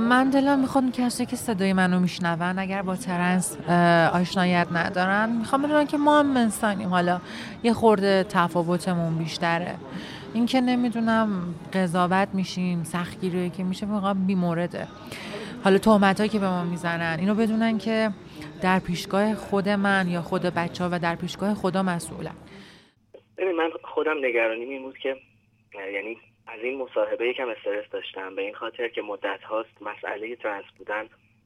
من دلم می‌خواد کسی که صدای منو میشنون اگر با ترنس آشنایت ندارن می‌خوام بدونن که ما هم انسانیم. حالا یه خورده تفاوتمون بیشتره. این که نمی‌دونم قضاوت میشیم سختگیری که میشه واقعا بیمورده. حالا تهمت که به ما می‌زنن اینو بدونن که در پیشگاه خود من یا خود بچه ها و در پیشگاه خدا مسئولم. ببین من خودم نگرانی این بود که یعنی از این مصاحبه یکم استرس داشتم به این خاطر که مدت هاست مسئله ترنس بودن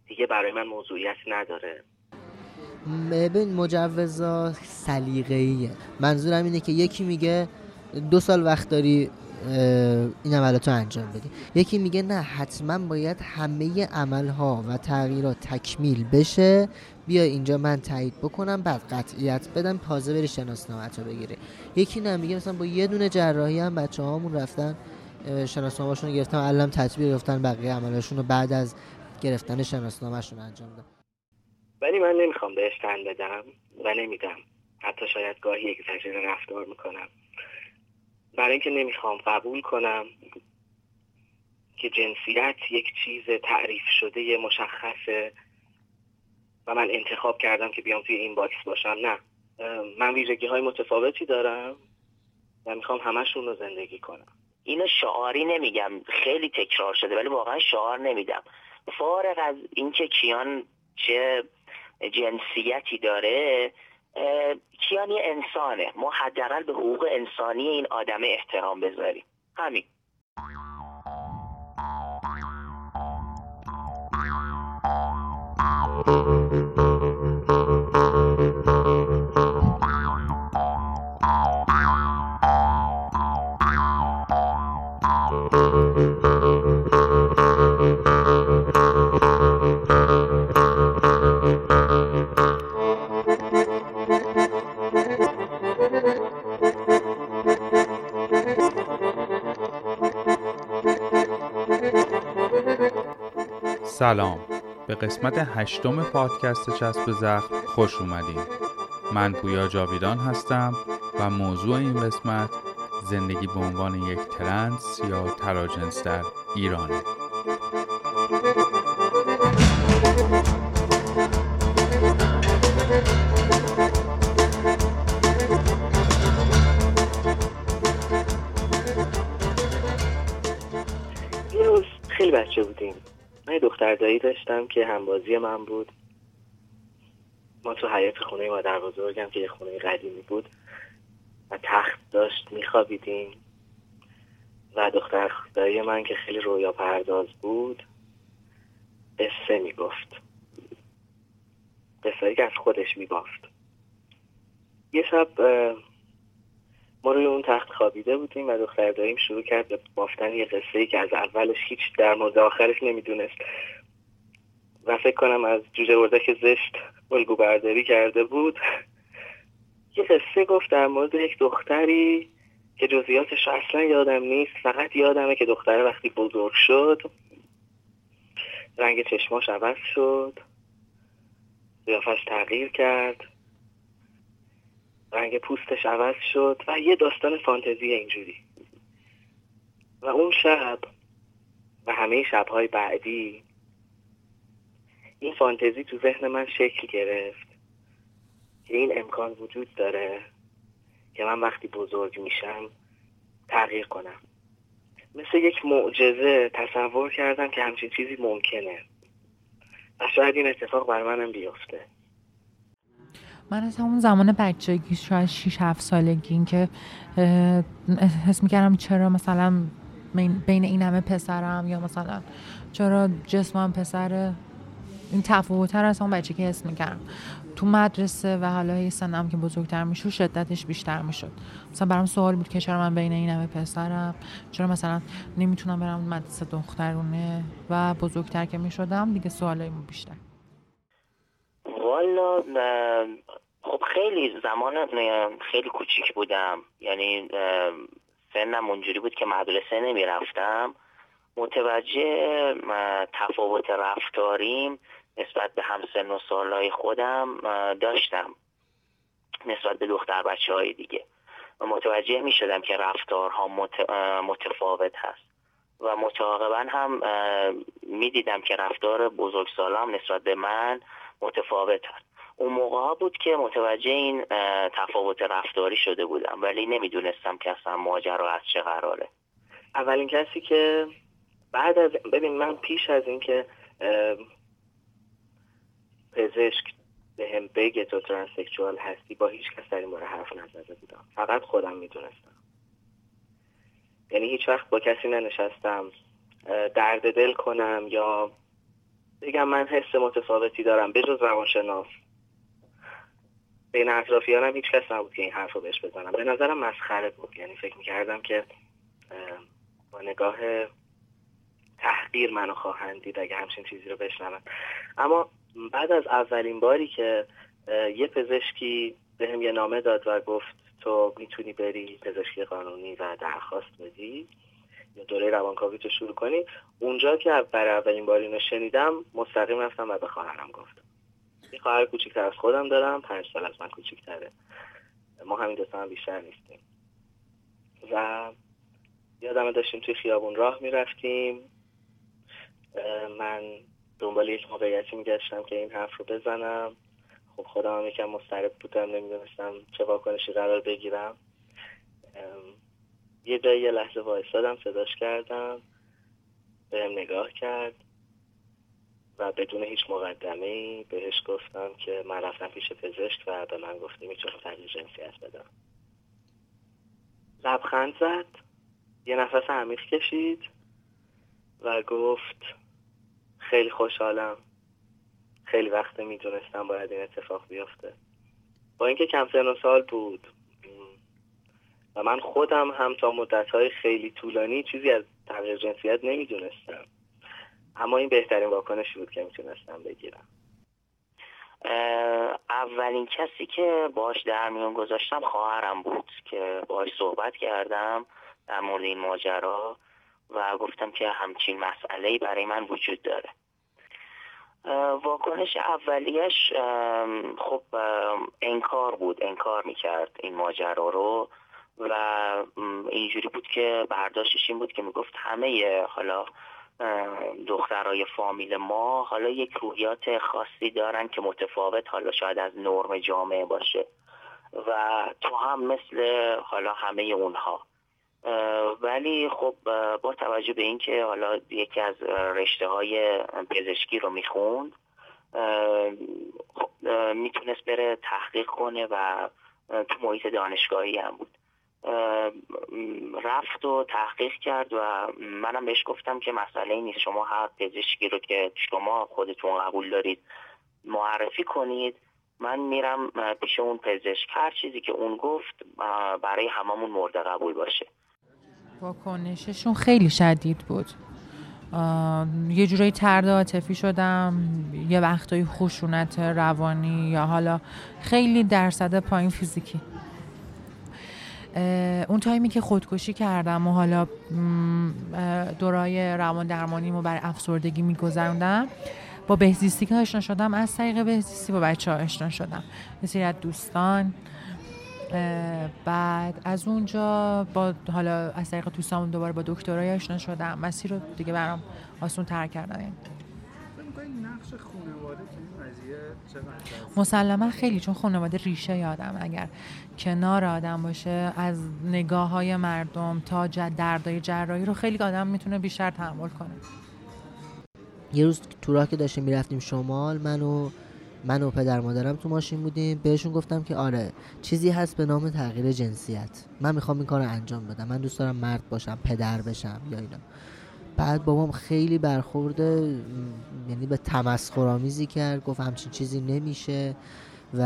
دیگه برای من موضوعیت نداره. ببین مجوزا سلیقه‌ایه. منظورم اینه که یکی میگه دو سال وقت داری این عملاتو انجام بدی. یکی میگه نه حتما باید همه عملها و تغییرات تکمیل بشه. بیا اینجا من تایید بکنم بعد قطعیت بدم تازه بری شناسنامه رو بگیره یکی نه میگه مثلا با یه دونه جراحی هم بچه هامون رفتن شناسنامه‌شون رو گرفتن عمل تطبیق گرفتن بقیه عملشون رو بعد از گرفتن شناسنامه‌شون انجام دادن. ولی من نمی‌خوام بهش تن بدم و نمیدم حتی شاید گاهی یک رفتار می‌کنم. برای اینکه نمی‌خوام قبول کنم که جنسیت یک چیز تعریف شده مشخصه و من انتخاب کردم که بیام توی این box باشم نه. من ویژگی های متفاوتی دارم و می‌خوام همشون رو زندگی کنم. اینو شعاری نمیگم خیلی تکرار شده ولی واقعا شعار نمیدم. فارغ از اینکه کیان چه جنسیتی داره کیان یه انسانه. ما حداقل به حقوق انسانی این آدمه احترام بذاریم. همین. سلام. به قسمت هشتم پادکست چسب زخم خوش اومدین. من پویا جاویدان هستم و موضوع این قسمت زندگی به عنوان یک ترنس یا تراجنس در ایرانه. دایی داشتم که همبازی من بود. ما تو حیات خونه مادر بزرگم که یه خونه قدیمی بود. و تخت داشت میخوابیدیم. و دختر دایی من که خیلی رویا پرداز بود قصه می‌گفت. قصه که از خودش میبافت. یه شب ما روی اون تخت خوابیده بودیم و دختر داییم شروع کرد به بافتن یه قصه ای که از اولش هیچ در مورد آخرش نمی‌دونست. و فکر کنم از جوجه که زشت الگو برداری کرده بود یه قصه گفت در مورد یک دختری که جزئیاتش اصلا یادم نیست فقط یادمه که دختره وقتی بزرگ شد رنگ چشماش عوض شد قیافش تغییر کرد رنگ پوستش عوض شد و یه داستان فانتزی اینجوری. و اون شب و همه شبهای بعدی این فانتزی تو ذهن من شکل گرفت. که این امکان وجود داره که من وقتی بزرگ میشم تغییر کنم. مثل یک معجزه تصور کردم که همچین چیزی ممکنه. و شاید این اتفاق بر منم بیفته. من از همون زمان بچگی شاید 6 7 سالگی این که حس می‌کردم چرا مثلا بین این همه پسرم یا مثلا چرا جسمم پسره این تفاوتر از اون که حس می‌کردم. تو مدرسه و حالا یه سنم که بزرگتر می‌شد شدتش بیشتر می‌شد. مثلا برام سوال بود که چرا من بین این همه پسرم؟ چرا مثلا نمی‌تونم برم مدرسه دخترونه و بزرگتر که می‌شدم؟ دیگه سوالای بیشتر. والا خب خیلی زمان خیلی کوچیک بودم. یعنی سنم اونجوری بود که مدرسه نمی‌رفتم. متوجه تفاوت رفتاریم نسبت به همسن و سالهای خودم داشتم. نسبت به دختر بچه های دیگه. و متوجه می شدم که رفتارها متفاوت هست. و متعاقبا هم می‌دیدم که رفتار بزرگسالان نسبت به من متفاوت هست. اون موقع بود که متوجه این تفاوت رفتاری شده بودم. ولی نمی‌دونستم که اصلا ماجرا از چه قراره. اولین کسی که بعد از ببین من پیش از اینکه پزشک به هم بگه تو ترانسکشوال هستی با هیچ کس در این باره حرف نزده بودم. فقط خودم می‌دونستم. یعنی هیچ وقت با کسی ننشستم. درد دل کنم یا بگم من حس متفاوتی دارم به جز روانشناس. بین اطرافیانم هیچ کس نبود که این حرف رو بهش بزنم. به نظرم مسخره بود. یعنی فکر می‌کردم که با نگاه تحقیر منو خواهند دید اگه همچین چیزی رو بشنون اما بعد از اولین باری که یه پزشکی به هم یه نامه داد و گفت تو می‌تونی بری پزشکی قانونی و درخواست بدی یا دوره روانکاوی تو شروع کنی. اونجا که برای اولین بار اینو شنیدم مستقیم رفتم و به خواهرم گفتم. یه خواهر کوچیکتر از خودم دارم پنج سال از من کوچیکتره. ما همین دو هم بیشتر نیستیم. و یادم داشتیم توی خیابون راه می‌رفتیم. من دنبال یک موقعیتی میگشتم که این حرف رو بزنم. خب خودم هم یکم مسترب بودم نمی‌دونستم چه واکنشی قرار بگیرم. یه جایی یه لحظه وایستادم صداش کردم. بهم نگاه کرد و بدون هیچ مقدمه ای بهش گفتم که من رفتم پیش پزشک و به من گفتی می‌تونم تغییر جنسیت بدم. لبخند زد. یه نفس عمیق کشید و گفت خیلی خوشحالم. خیلی وقت می‌دونستم باید این اتفاق بیفته. با اینکه کم سن و سال بود. و من خودم هم تا مدت های خیلی طولانی چیزی از تغییر جنسیت نمی‌دونستم. اما این بهترین واکنشی بود که می‌تونستم بگیرم. اولین کسی که باش در میون گذاشتم خواهرم بود که باش صحبت کردم در مورد این ماجرا. و گفتم که همچین مسئله برای من وجود داره. واکنش اولیش خب انکار بود انکار می‌کرد این ماجرا رو و اینجوری بود که برداشتش این بود که می‌گفت همه حالا دخترای فامیل ما حالا یک روحیات خاصی دارن که متفاوت حالا شاید از نرم جامعه باشه و تو هم مثل حالا همه اونها. ولی خب با توجه به اینکه حالا یکی از رشته های پزشکی رو می‌خوند خب می‌تونست بره تحقیق کنه و تو محیط دانشگاهی هم بود. رفت و تحقیق کرد و منم بهش گفتم که مسئله نیست شما هر پزشکی رو که شما خودتون قبول دارید معرفی کنید. من میرم پیش اون پزشک. هر چیزی که اون گفت برای هممون مورد قبول باشه. واکنششون خیلی شدید بود. یه جورایی ترد عاطفی شدم یه وقتایی خشونت روانی یا حالا خیلی درصد پایین فیزیکی. اون تایمی که خودکشی کردم و حالا دورای روان درمانیمو برای افسردگی میگذروندم با بهزیستی که آشنا شدم از طریق بهزیستی با بچه ها آشنا شدم. مثل از دوستان بعد از اونجا با حالا از طریق دوستامون دوباره با دکترای آشنا شدم. مسیر رو دیگه برام آسون تر کردن. نقش خانواده مسلما خیلی چون خانواده ریشه آدم اگر کنار آدم باشه از نگاه های مردم تا دردای جراحی رو خیلی آدم می‌تونه بیشتر تحمل کنه. یه روز تو راه که داشتیم می‌رفتیم شمال منو من و پدر مادرم تو ماشین بودیم. بهشون گفتم که آره چیزی هست به نام تغییر جنسیت. من می‌خوام این کار انجام بدم. من دوست دارم مرد باشم پدر بشم یا اینا. بعد بابام خیلی برخورده یعنی به تمسخرآمیزی کرد. گفت همچین چیزی نمیشه و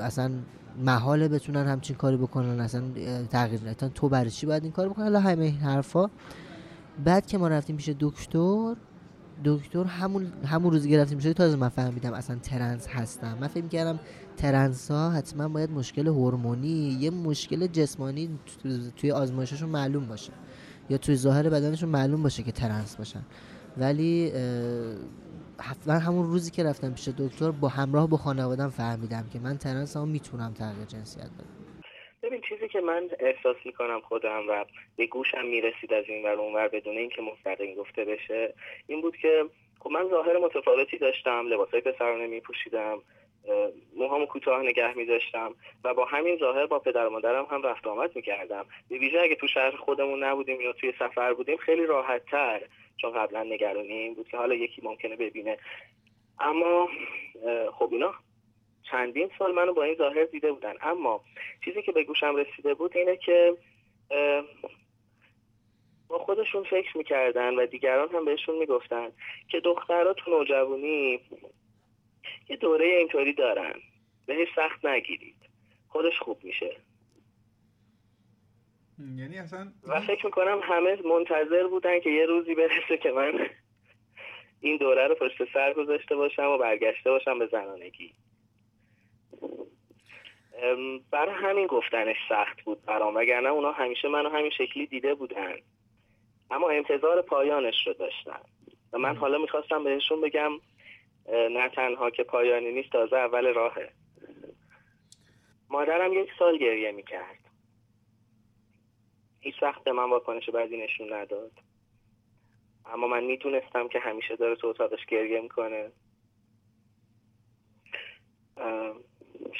اصلا محاله بتونن همچین کاری بکنن. اصلا تغییر تو برای چی باید این کار بکنن همه این حرفا. بعد که ما رفتیم پیش دکتر دکتر همون همون روز گرفتیم شده تازه من فهمیدم اصلا ترنس هستم. من فکر کردم ترنس ها حتما باید مشکل هورمونی یه مشکل جسمانی توی آزمایششون معلوم باشه. یا توی ظاهر بدنشون معلوم باشه که ترنس باشن. ولی من همون روزی که رفتم پیش دکتر با همراه با خانوادم فهمیدم که من ترنس هم می‌تونم تغییر جنسیت بدم. ببین چیزی که من احساس می‌کنم خودم و به گوشم می‌رسید از این ور اونور بدون اینکه مستقیم گفته بشه این بود که خب من ظاهر متفاوتی داشتم لباسای پسرانه میپوشیدم موهامو کوتاه نگه میداشتم و با همین ظاهر با پدر و مادرم هم رفت آمد می‌کردم. به ویژه اگه تو شهر خودمون نبودیم یا توی سفر بودیم خیلی راحت تر چون قبلا نگرانی این بود که حالا یکی ممکنه ببینه. اما خب اینا چندین سال منو با این ظاهر دیده بودن. اما چیزی که به گوشم رسیده بود اینه که با خودشون فکر می‌کردن و دیگران هم بهشون می‌گفتن که دخترها تو نوجوانی یه دوره اینطوری دارن. بهش سخت نگیرید. خودش خوب میشه. یعنی اصلا و فکر می‌کنم همه منتظر بودن که یه روزی برسه که من این دوره رو پشت سر گذاشته باشم و برگشته باشم به زنانگی. برای همین گفتنش سخت بود برام وگرنه اونا همیشه منو همین شکلی دیده بودن. اما انتظار پایانش رو داشتن. و من حالا می‌خواستم بهشون بگم نه تنها که پایانی نیست تازه اول راهه. مادرم یک سال گریه می‌کرد. هیچ وقت به من واکنش بعدی نشون نداد. اما من می‌تونستم که همیشه داره تو اتاقش گریه می‌کنه.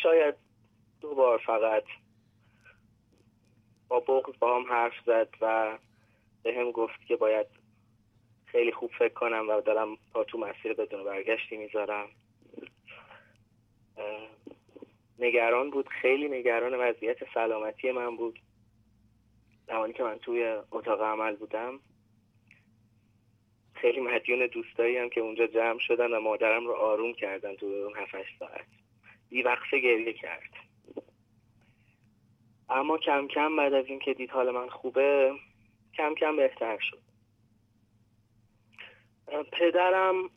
شاید دو بار فقط با بغض با هم حرف زد و به هم گفت که باید خیلی خوب فکر کنم و دارم پا تو مسیر بدون برگشتی می‌ذارم. نگران بود خیلی نگران وضعیت سلامتی من بود. زمانی که من توی اتاق عمل بودم خیلی مدیون دوستایی هم که اونجا جمع شدن و مادرم رو آروم کردن تو اون 7 ساعت. بی وقفه گریه کرد. اما کم کم بعد از اینکه دید حال من خوبه کم کم بهتر شد. پدرم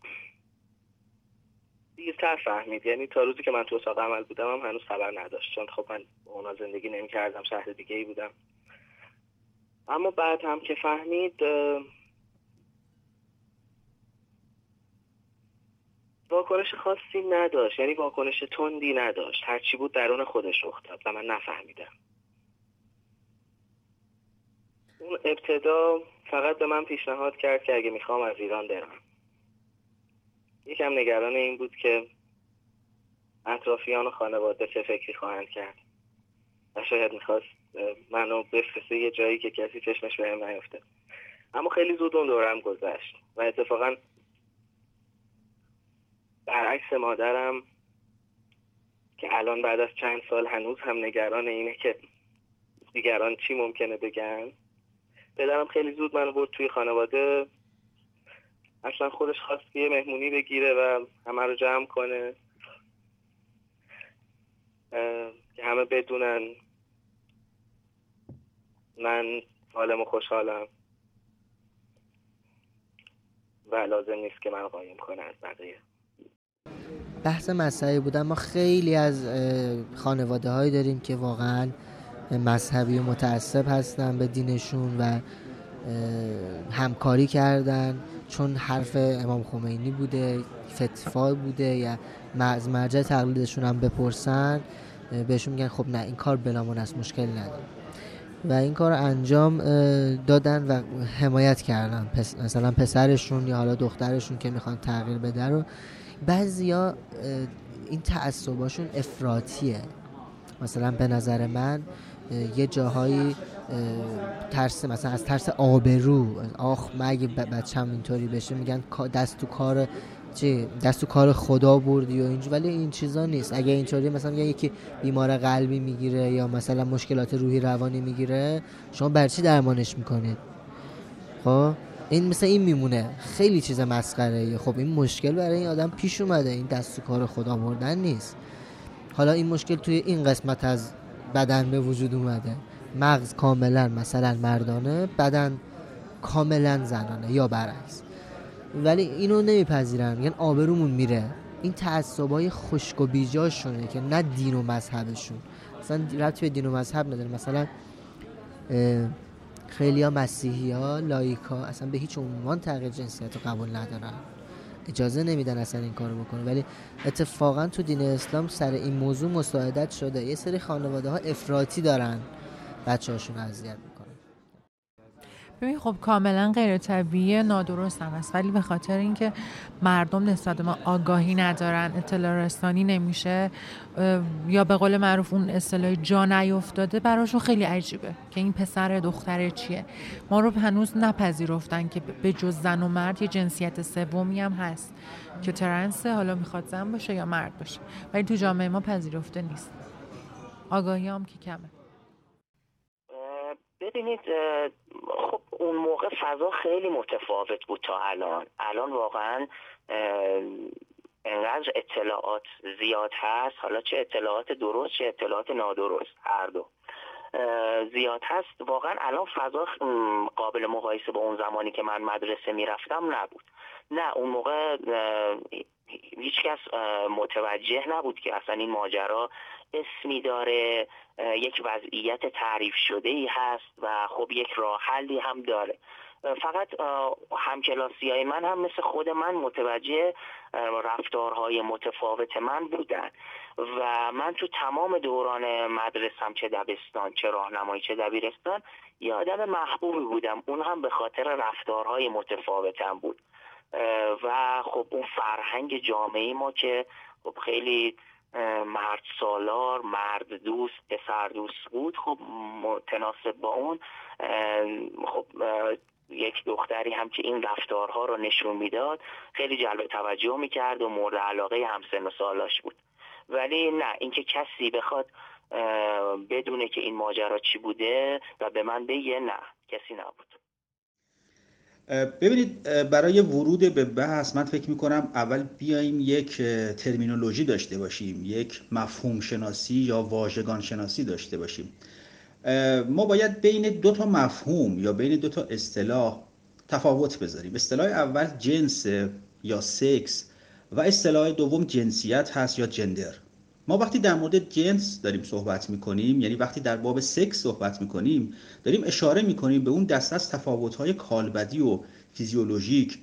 دیرتر فهمید. یعنی تا روزی که من تو اتاق عمل بودم هم هنوز خبر نداشت. چون خب من اونا زندگی نمی کردم شهر دیگه ای بودم. اما بعد هم که فهمید واکنش خاصی نداشت. یعنی واکنش تندی نداشت. هرچی بود درون خودش رخ و من نفهمیدم. اون ابتدا فقط به من پیشنهاد کرد که اگه می‌خوام از ایران برم. یکم نگران این بود که اطرافیان و خانواده چه فکری خواهند کرد. و شاید می‌خواست منو بفرسته یه جایی که کسی چشمش بهم نیفته اما خیلی زود اون دورم گذشت و اتفاقا برعکس مادرم که الان بعد از چند سال هنوز هم نگران اینه که دیگران چی ممکنه بگن پدرم خیلی زود منو برد توی خانواده. اصلا خودش خواست یه مهمونی بگیره و همه رو جمع کنه. که همه بدونن من حالم و خوشحالم و لازم نیست که من قایم کنه از بقیه. بحث مسئله بودن ما خیلی از خانواده هایی داریم که واقعا مذهبی و متعصب هستن به دینشون و همکاری کردن. چون حرف امام خمینی بوده فتفا بوده یا از مرجع تقلیدشون هم بپرسن بهشون میگن خب نه این کار بلامون است مشکل نداره. و این کار انجام دادن و حمایت کردن. مثلا پسرشون یا حالا دخترشون که می‌خوان تغییر بده رو بعضیا این تعصباشون افراتیه مثلا به نظر من یه جاهایی ترس مثلا از ترس آبرو آخ مگه بچم اینطوری بشه میگن دست تو کار چی؟ دست تو کار خدا بردی و اینجور ولی این چیزا نیست. اگه اینطوری مثلا یکی بیمار قلبی می‌گیره یا مثلا مشکلات روحی روانی می‌گیره شما بر چی درمانش می‌کنید؟ خب؟ این مثل این میمونه. خیلی چیز مسخره. خب این مشکل برای این آدم پیش اومده. این دست تو کار خدا بردن نیست. حالا این مشکل توی این قسمت از بدن به وجود اومده. مغز کاملا مثلا مردانه بدن کاملا زنانه یا برعکس. ولی اینو نمیپذیرن میگن آبرومون میره. این تعصبای خشک و بیجاشونه که نه دین و مذهبشون. مثلا ربطی به دین و مذهب نداره. مثلا خیلی ها مسیحی ها لایک ها اصلا به هیچ عنوان تغییر جنسیت رو قبول ندارن. اجازه نمیدن اصلا این کارو بکنه ولی اتفاقا تو دین اسلام سر این موضوع مساعدت شده. یه سری خانواده ها افراطی دارن بچه هاشون اذیت ببین خب کاملا غیر طبیعی نادرست هم است. ولی به خاطر اینکه مردم نسبت ما آگاهی ندارن اطلاع رسانی نمیشه یا به قول معروف اون اصطلاح جا نیفتاده براشون خیلی عجیبه که این پسر دختر چیه. ما رو هنوز نپذیرفتن که به جز زن و مرد یه جنسیت سومی هم هست که ترنسه حالا می‌خواد زن باشه یا مرد باشه. ولی تو جامعه ما پذیرفته نیست. آگاهی هم که کمه. ببینید خب اون موقع فضا خیلی متفاوت بود تا الان. الان واقعا انقدر اطلاعات زیاد هست. حالا چه اطلاعات درست چه اطلاعات نادرست. هر دو. زیاد هست. واقعا الان فضا قابل مقایسه با اون زمانی که من مدرسه می‌رفتم نبود. نه اون موقع هیچکس متوجه نبود که اصلا این ماجرا اسمی داره یک وضعیت تعریف شده ای هست و خب یک راه حلی هم داره. فقط همکلاسی های من هم مثل خود من متوجه رفتارهای متفاوت من بودن. و من تو تمام دوران مدرسم چه دبستان چه راهنمایی چه دبیرستان یه آدم محبوبی بودم. اون هم به خاطر رفتارهای متفاوتم بود. و خب اون فرهنگ جامعه ما که خب خیلی مرد سالار مرد دوست پسر دوست بود. خب متناسب با اون خب یک دختری هم که این رفتارها رو نشون می‌داد خیلی جلب توجه می‌کرد و مورد علاقه همسن و سالاش بود. ولی نه اینکه کسی بخواد بدونه که این ماجرا چی بوده و به من بگه نه کسی نبود. ببینید برای ورود به بحث من فکر می‌کنم اول بیایم یک ترمینولوژی داشته باشیم یک مفهوم شناسی یا واژگان شناسی داشته باشیم. ما باید بین دو تا مفهوم یا بین دو تا اصطلاح تفاوت بذاریم. اصطلاح اول جنس یا سکس و اصطلاح دوم جنسیت هست یا جندر. ما وقتی در مورد جنس داریم صحبت می‌کنیم یعنی وقتی در باب سکس صحبت می‌کنیم داریم اشاره می‌کنیم به اون دست از تفاوت‌های کالبدی و فیزیولوژیک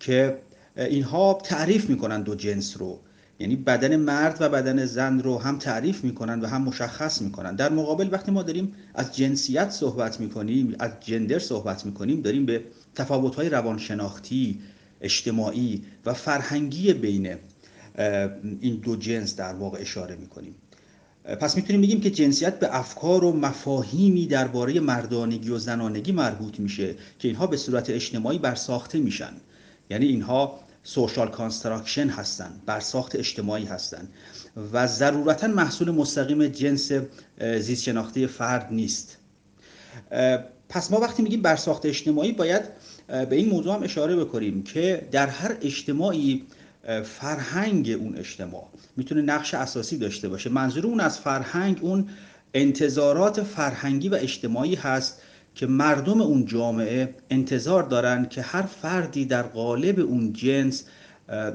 که اینها تعریف می‌کنن دو جنس رو. یعنی بدن مرد و بدن زن رو هم تعریف می‌کنن و هم مشخص می‌کنن. در مقابل وقتی ما داریم از جنسیت صحبت می‌کنیم از جندر صحبت می‌کنیم داریم به تفاوت‌های روانشناختی اجتماعی و فرهنگی بین این دو جنس در واقع اشاره می‌کنیم. پس می‌تونیم بگیم که جنسیت به افکار و مفاهیمی درباره مردانگی و زنانگی مربوط میشه که اینها به صورت اجتماعی برساخته میشن. یعنی اینها social construction هستن برساخت اجتماعی هستن و ضرورتا محصول مستقیم جنس زیست شناختی فرد نیست. پس ما وقتی میگیم برساخت اجتماعی باید به این موضوع هم اشاره بکنیم که در هر اجتماعی فرهنگ اون اجتماع. می‌تونه نقش اساسی داشته باشه. منظور اون از فرهنگ اون انتظارات فرهنگی و اجتماعی هست که مردم اون جامعه انتظار دارن که هر فردی در قالب اون جنس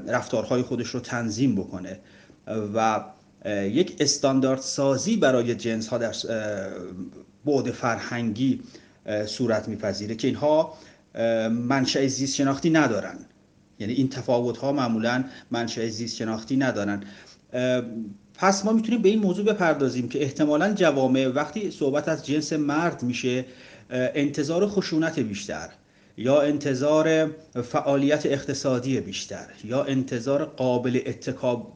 رفتارهای خودش رو تنظیم بکنه و یک استاندارد سازی برای جنس ها در بعد فرهنگی صورت میپذیره که اینها منشأ زیست شناختی ندارن. یعنی این تفاوت ها معمولا منشأ زیست شناختی ندارن پس ما می‌تونیم به این موضوع بپردازیم که احتمالا جوامع وقتی صحبت از جنس مرد میشه انتظار خشونت بیشتر یا انتظار فعالیت اقتصادی بیشتر یا انتظار قابل اتکاب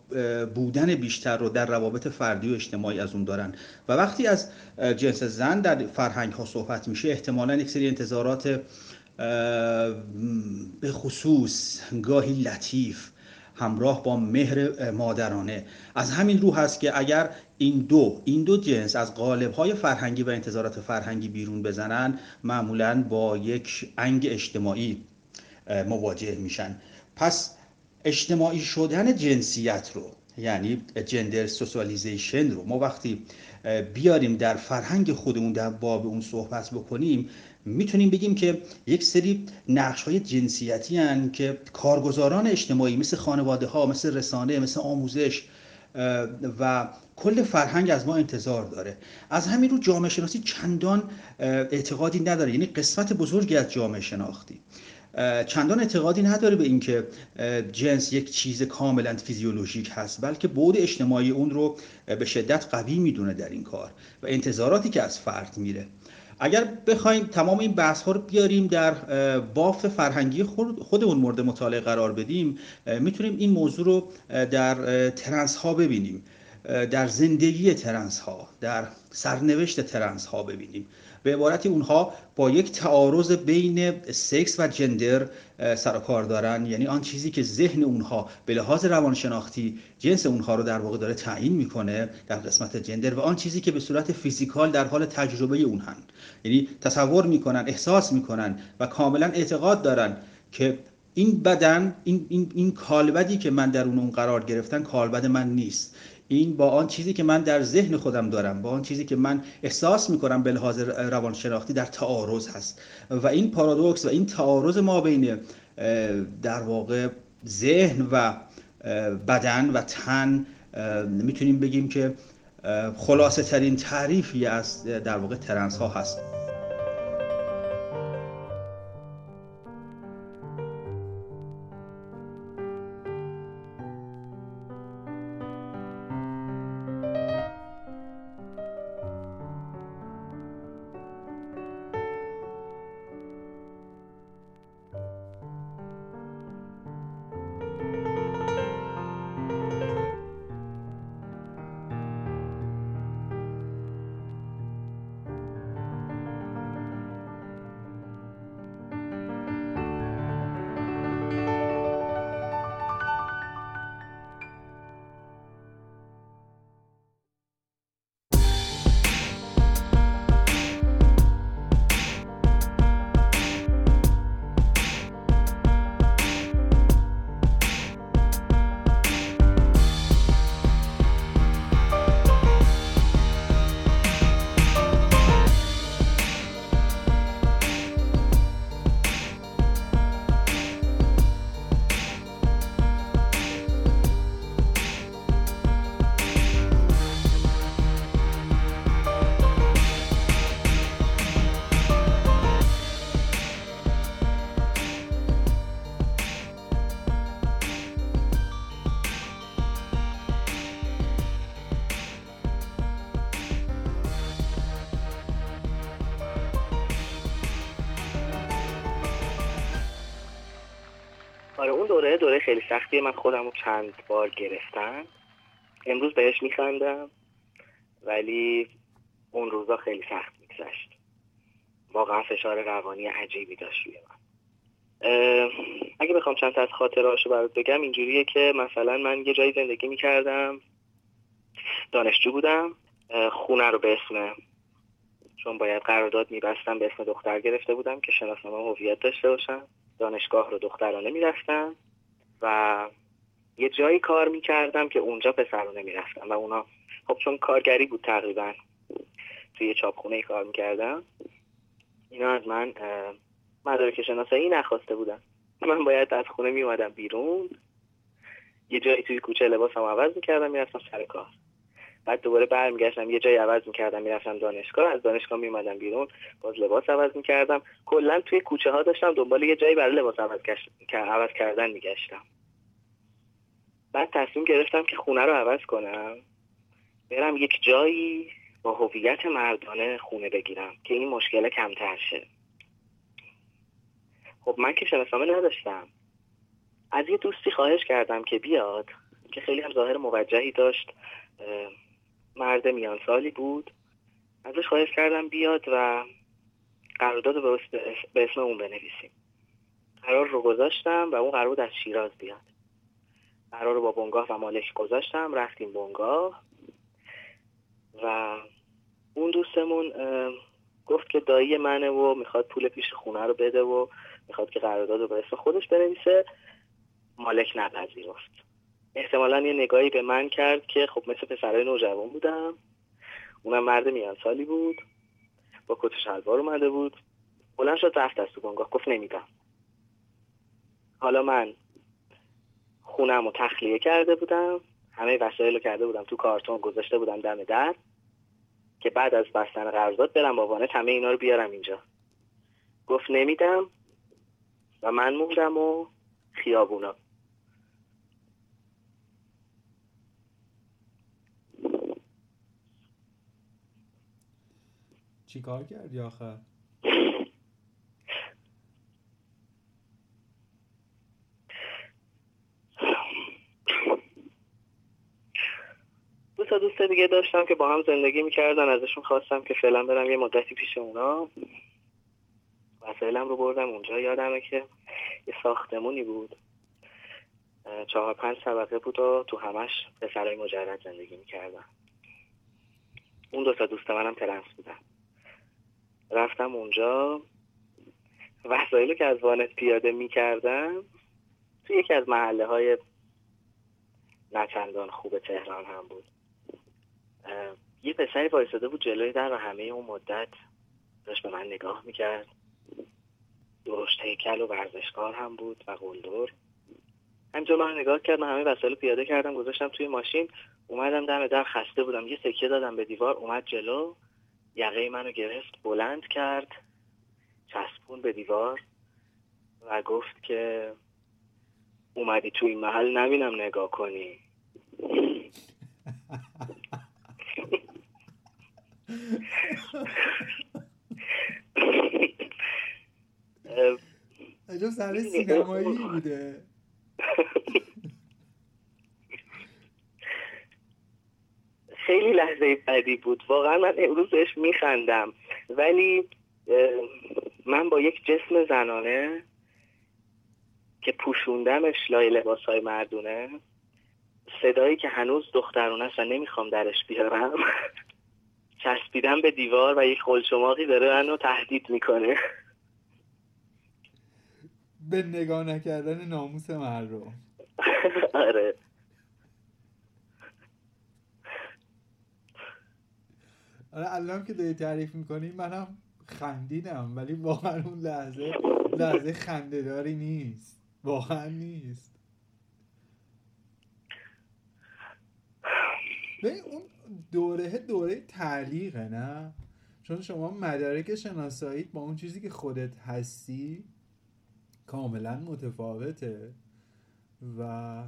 بودن بیشتر رو در روابط فردی و اجتماعی از اون دارن. و وقتی از جنس زن در فرهنگ ها صحبت میشه احتمالا یک سری انتظارات به خصوص گاهی لطیف همراه با مهر مادرانه. از همین رو هست که اگر این دو این دو جنس از قالب های فرهنگی و انتظارات فرهنگی بیرون بزنن معمولا با یک انگ اجتماعی مواجه میشن. پس اجتماعی شدن جنسیت رو یعنی جندر سوسیالیزیشن رو ما وقتی بیاریم در فرهنگ خودمون در باب اون صحبت بکنیم می‌تونیم بگیم که یک سری نقش های جنسیتی هن که کارگزاران اجتماعی مثل خانواده ها مثل رسانه مثل آموزش و کل فرهنگ از ما انتظار داره. از همین رو جامعه شناسی چندان اعتقادی نداره. یعنی قسمت بزرگی از جامعه شناختی. چندان اعتقادی نداره به اینکه جنس یک چیز کاملا فیزیولوژیک هست بلکه بعد اجتماعی اون رو به شدت قوی می‌دونه در این کار و انتظاراتی که از فرد میره. اگر بخوایم تمام این بحث ها رو بیاریم در بافت فرهنگی خودمون مورد مطالعه قرار بدیم می‌تونیم این موضوع رو در ترنس ها ببینیم در زندگی ترنس ها در سرنوشت ترنس ها ببینیم. به عبارتی اونها با یک تعارض بین سکس و جندر سر و کار دارن. یعنی آن چیزی که ذهن اونها به لحاظ روانشناختی جنس اونها رو در واقع داره تعیین می‌کنه در قسمت جندر و آن چیزی که به صورت فیزیکال در حال تجربه اونهن. یعنی تصور می‌کنن احساس می‌کنن و کاملا اعتقاد دارن که این بدن این, این, این کالبدی که من در اون قرار گرفتن کالبد من نیست. این با آن چیزی که من در ذهن خودم دارم با آن چیزی که من احساس می‌کنم به لحاظ روانشناختی در تعارض هست. و این پارادوکس و این تعارض ما بین در واقع ذهن و بدن و تن می‌تونیم بگیم که خلاصه ترین تعریفی از در واقع ترنس ها هست. دوره دوره خیلی سختی من خودم رو چند بار گرفتم. امروز بهش میخندم ولی اون روزا خیلی سخت میگذشت. واقعا فشار روانی عجیبی داشت روی من. اگه بخوام چند تا از خاطرهاشو برات بگم اینجوریه که مثلا من یه جایی زندگی می‌کردم. دانشجو بودم. خونه رو به اسم چون باید قرارداد میبستم به اسم دختر گرفته بودم که شناسنامه هویت داشته باشم. دانشگاه رو دخترانه می‌رفتم و یه جایی کار می‌کردم که اونجا پسرانه می‌رفتم و اونا خب چون کارگری بود تقریبا توی چاپخونه کار می‌کردم اینا از من مدارک شناسایی نخواسته بودن. من باید از خونه میومدم بیرون یه جایی توی کوچه لباسم عوض می‌کردم می‌رفتم سر کار. بعد دوباره برمیگشتم یه جایی عوض می‌کردم می‌رفتم دانشگاه از دانشگاه میومدم بیرون باز لباس عوض می‌کردم. کلا توی کوچه ها داشتم دنبال یه جایی برای لباس عوض, عوض کردن میگشتم. بعد تصمیم گرفتم که خونه رو عوض کنم. برم یک جایی با هویت مردانه خونه بگیرم که این مشکل کمتر شه. خب من که شناسنامه نداشتم. از یه دوستی خواهش کردم که بیاد که خیلی هم ظاهر موجهی داشت مرد میان سالی بود. ازش خواهش کردم بیاد و قرارداد رو به اسم اون بنویسیم. قرار رو گذاشتم و اون قرار بود از شیراز بیاد. قرار رو با بنگاه و مالک گذاشتم. رفتیم بنگاه. و اون دوستمون گفت که دایی منه و می‌خواد پول پیش خونه رو بده و می‌خواد که قرارداد رو به اسم خودش بنویسه. مالک نپذیرفت. احتمالا یه نگاهی به من کرد که خب مثل پسرهای نوجوان بودم. اونم مرد میان سالی بود. با کت شلوار اومده بود. بلند شد رفت از تو بنگاه گفت نمیدم حالا من خونم رو تخلیه کرده بودم. همه وسایل رو کرده بودم. تو کارتون گذاشته بودم دم در. که بعد از بستن قرارداد برم با وانت همه اینا رو بیارم اینجا. گفت نمیدم و من موندم و خیابونا. چیکار کردی آخر دو تا دوست دیگه داشتم که با هم زندگی می‌کردن. ازشون خواستم که فعلا برم یه مدتی پیش اونا. وسایلم رو بردم. اونجا یادمه که یه ساختمونی بود. چهار پنج طبقه بود و تو همش پسرای مجرد زندگی می‌کردن. اون دو تا دوست منم ترنس بودن. رفتم اونجا. وسایلی که از وانت پیاده می‌کردم تو یکی از محله های نچندان خوب تهران هم بود. یه پسری وایساده بود جلوی در و همه اون مدت داشت به من نگاه می‌کرد. درشت هیکل و ورزشکار هم بود و قلدر. همینجا من نگاه کردم همه وسایل پیاده کردم گذاشتم توی ماشین. اومدم دم در خسته بودم. یه سکه دادم به دیوار اومد جلو. یقه منو گرفت بلند کرد چسبون به دیوار و گفت که اومدی تو این محل نبینم نگاه کنی. عجب سر سینمایی بوده. خیلی لحظه بدی بود. واقعا من امروز بهش میخندم. ولی من با یک جسم زنانه که پوشوندمش لای لباس های مردونه صدایی که هنوز دخترونه است و نمی‌خوام درش بیارم چسبیدم به دیوار و یک خلچماقی داره منو تهدید می‌کنه. به نگاه نکردن ناموس مردم آره. آره الان که داری تعریف می‌کنی منم خندیدم ولی واقعا اون لحظه لحظه خندهداری نیست. واقعا نیست. ببین اون دوره دوره تعلیقه نه؟ چون شما مدارک شناسایی با اون چیزی که خودت هستی کاملا متفاوته و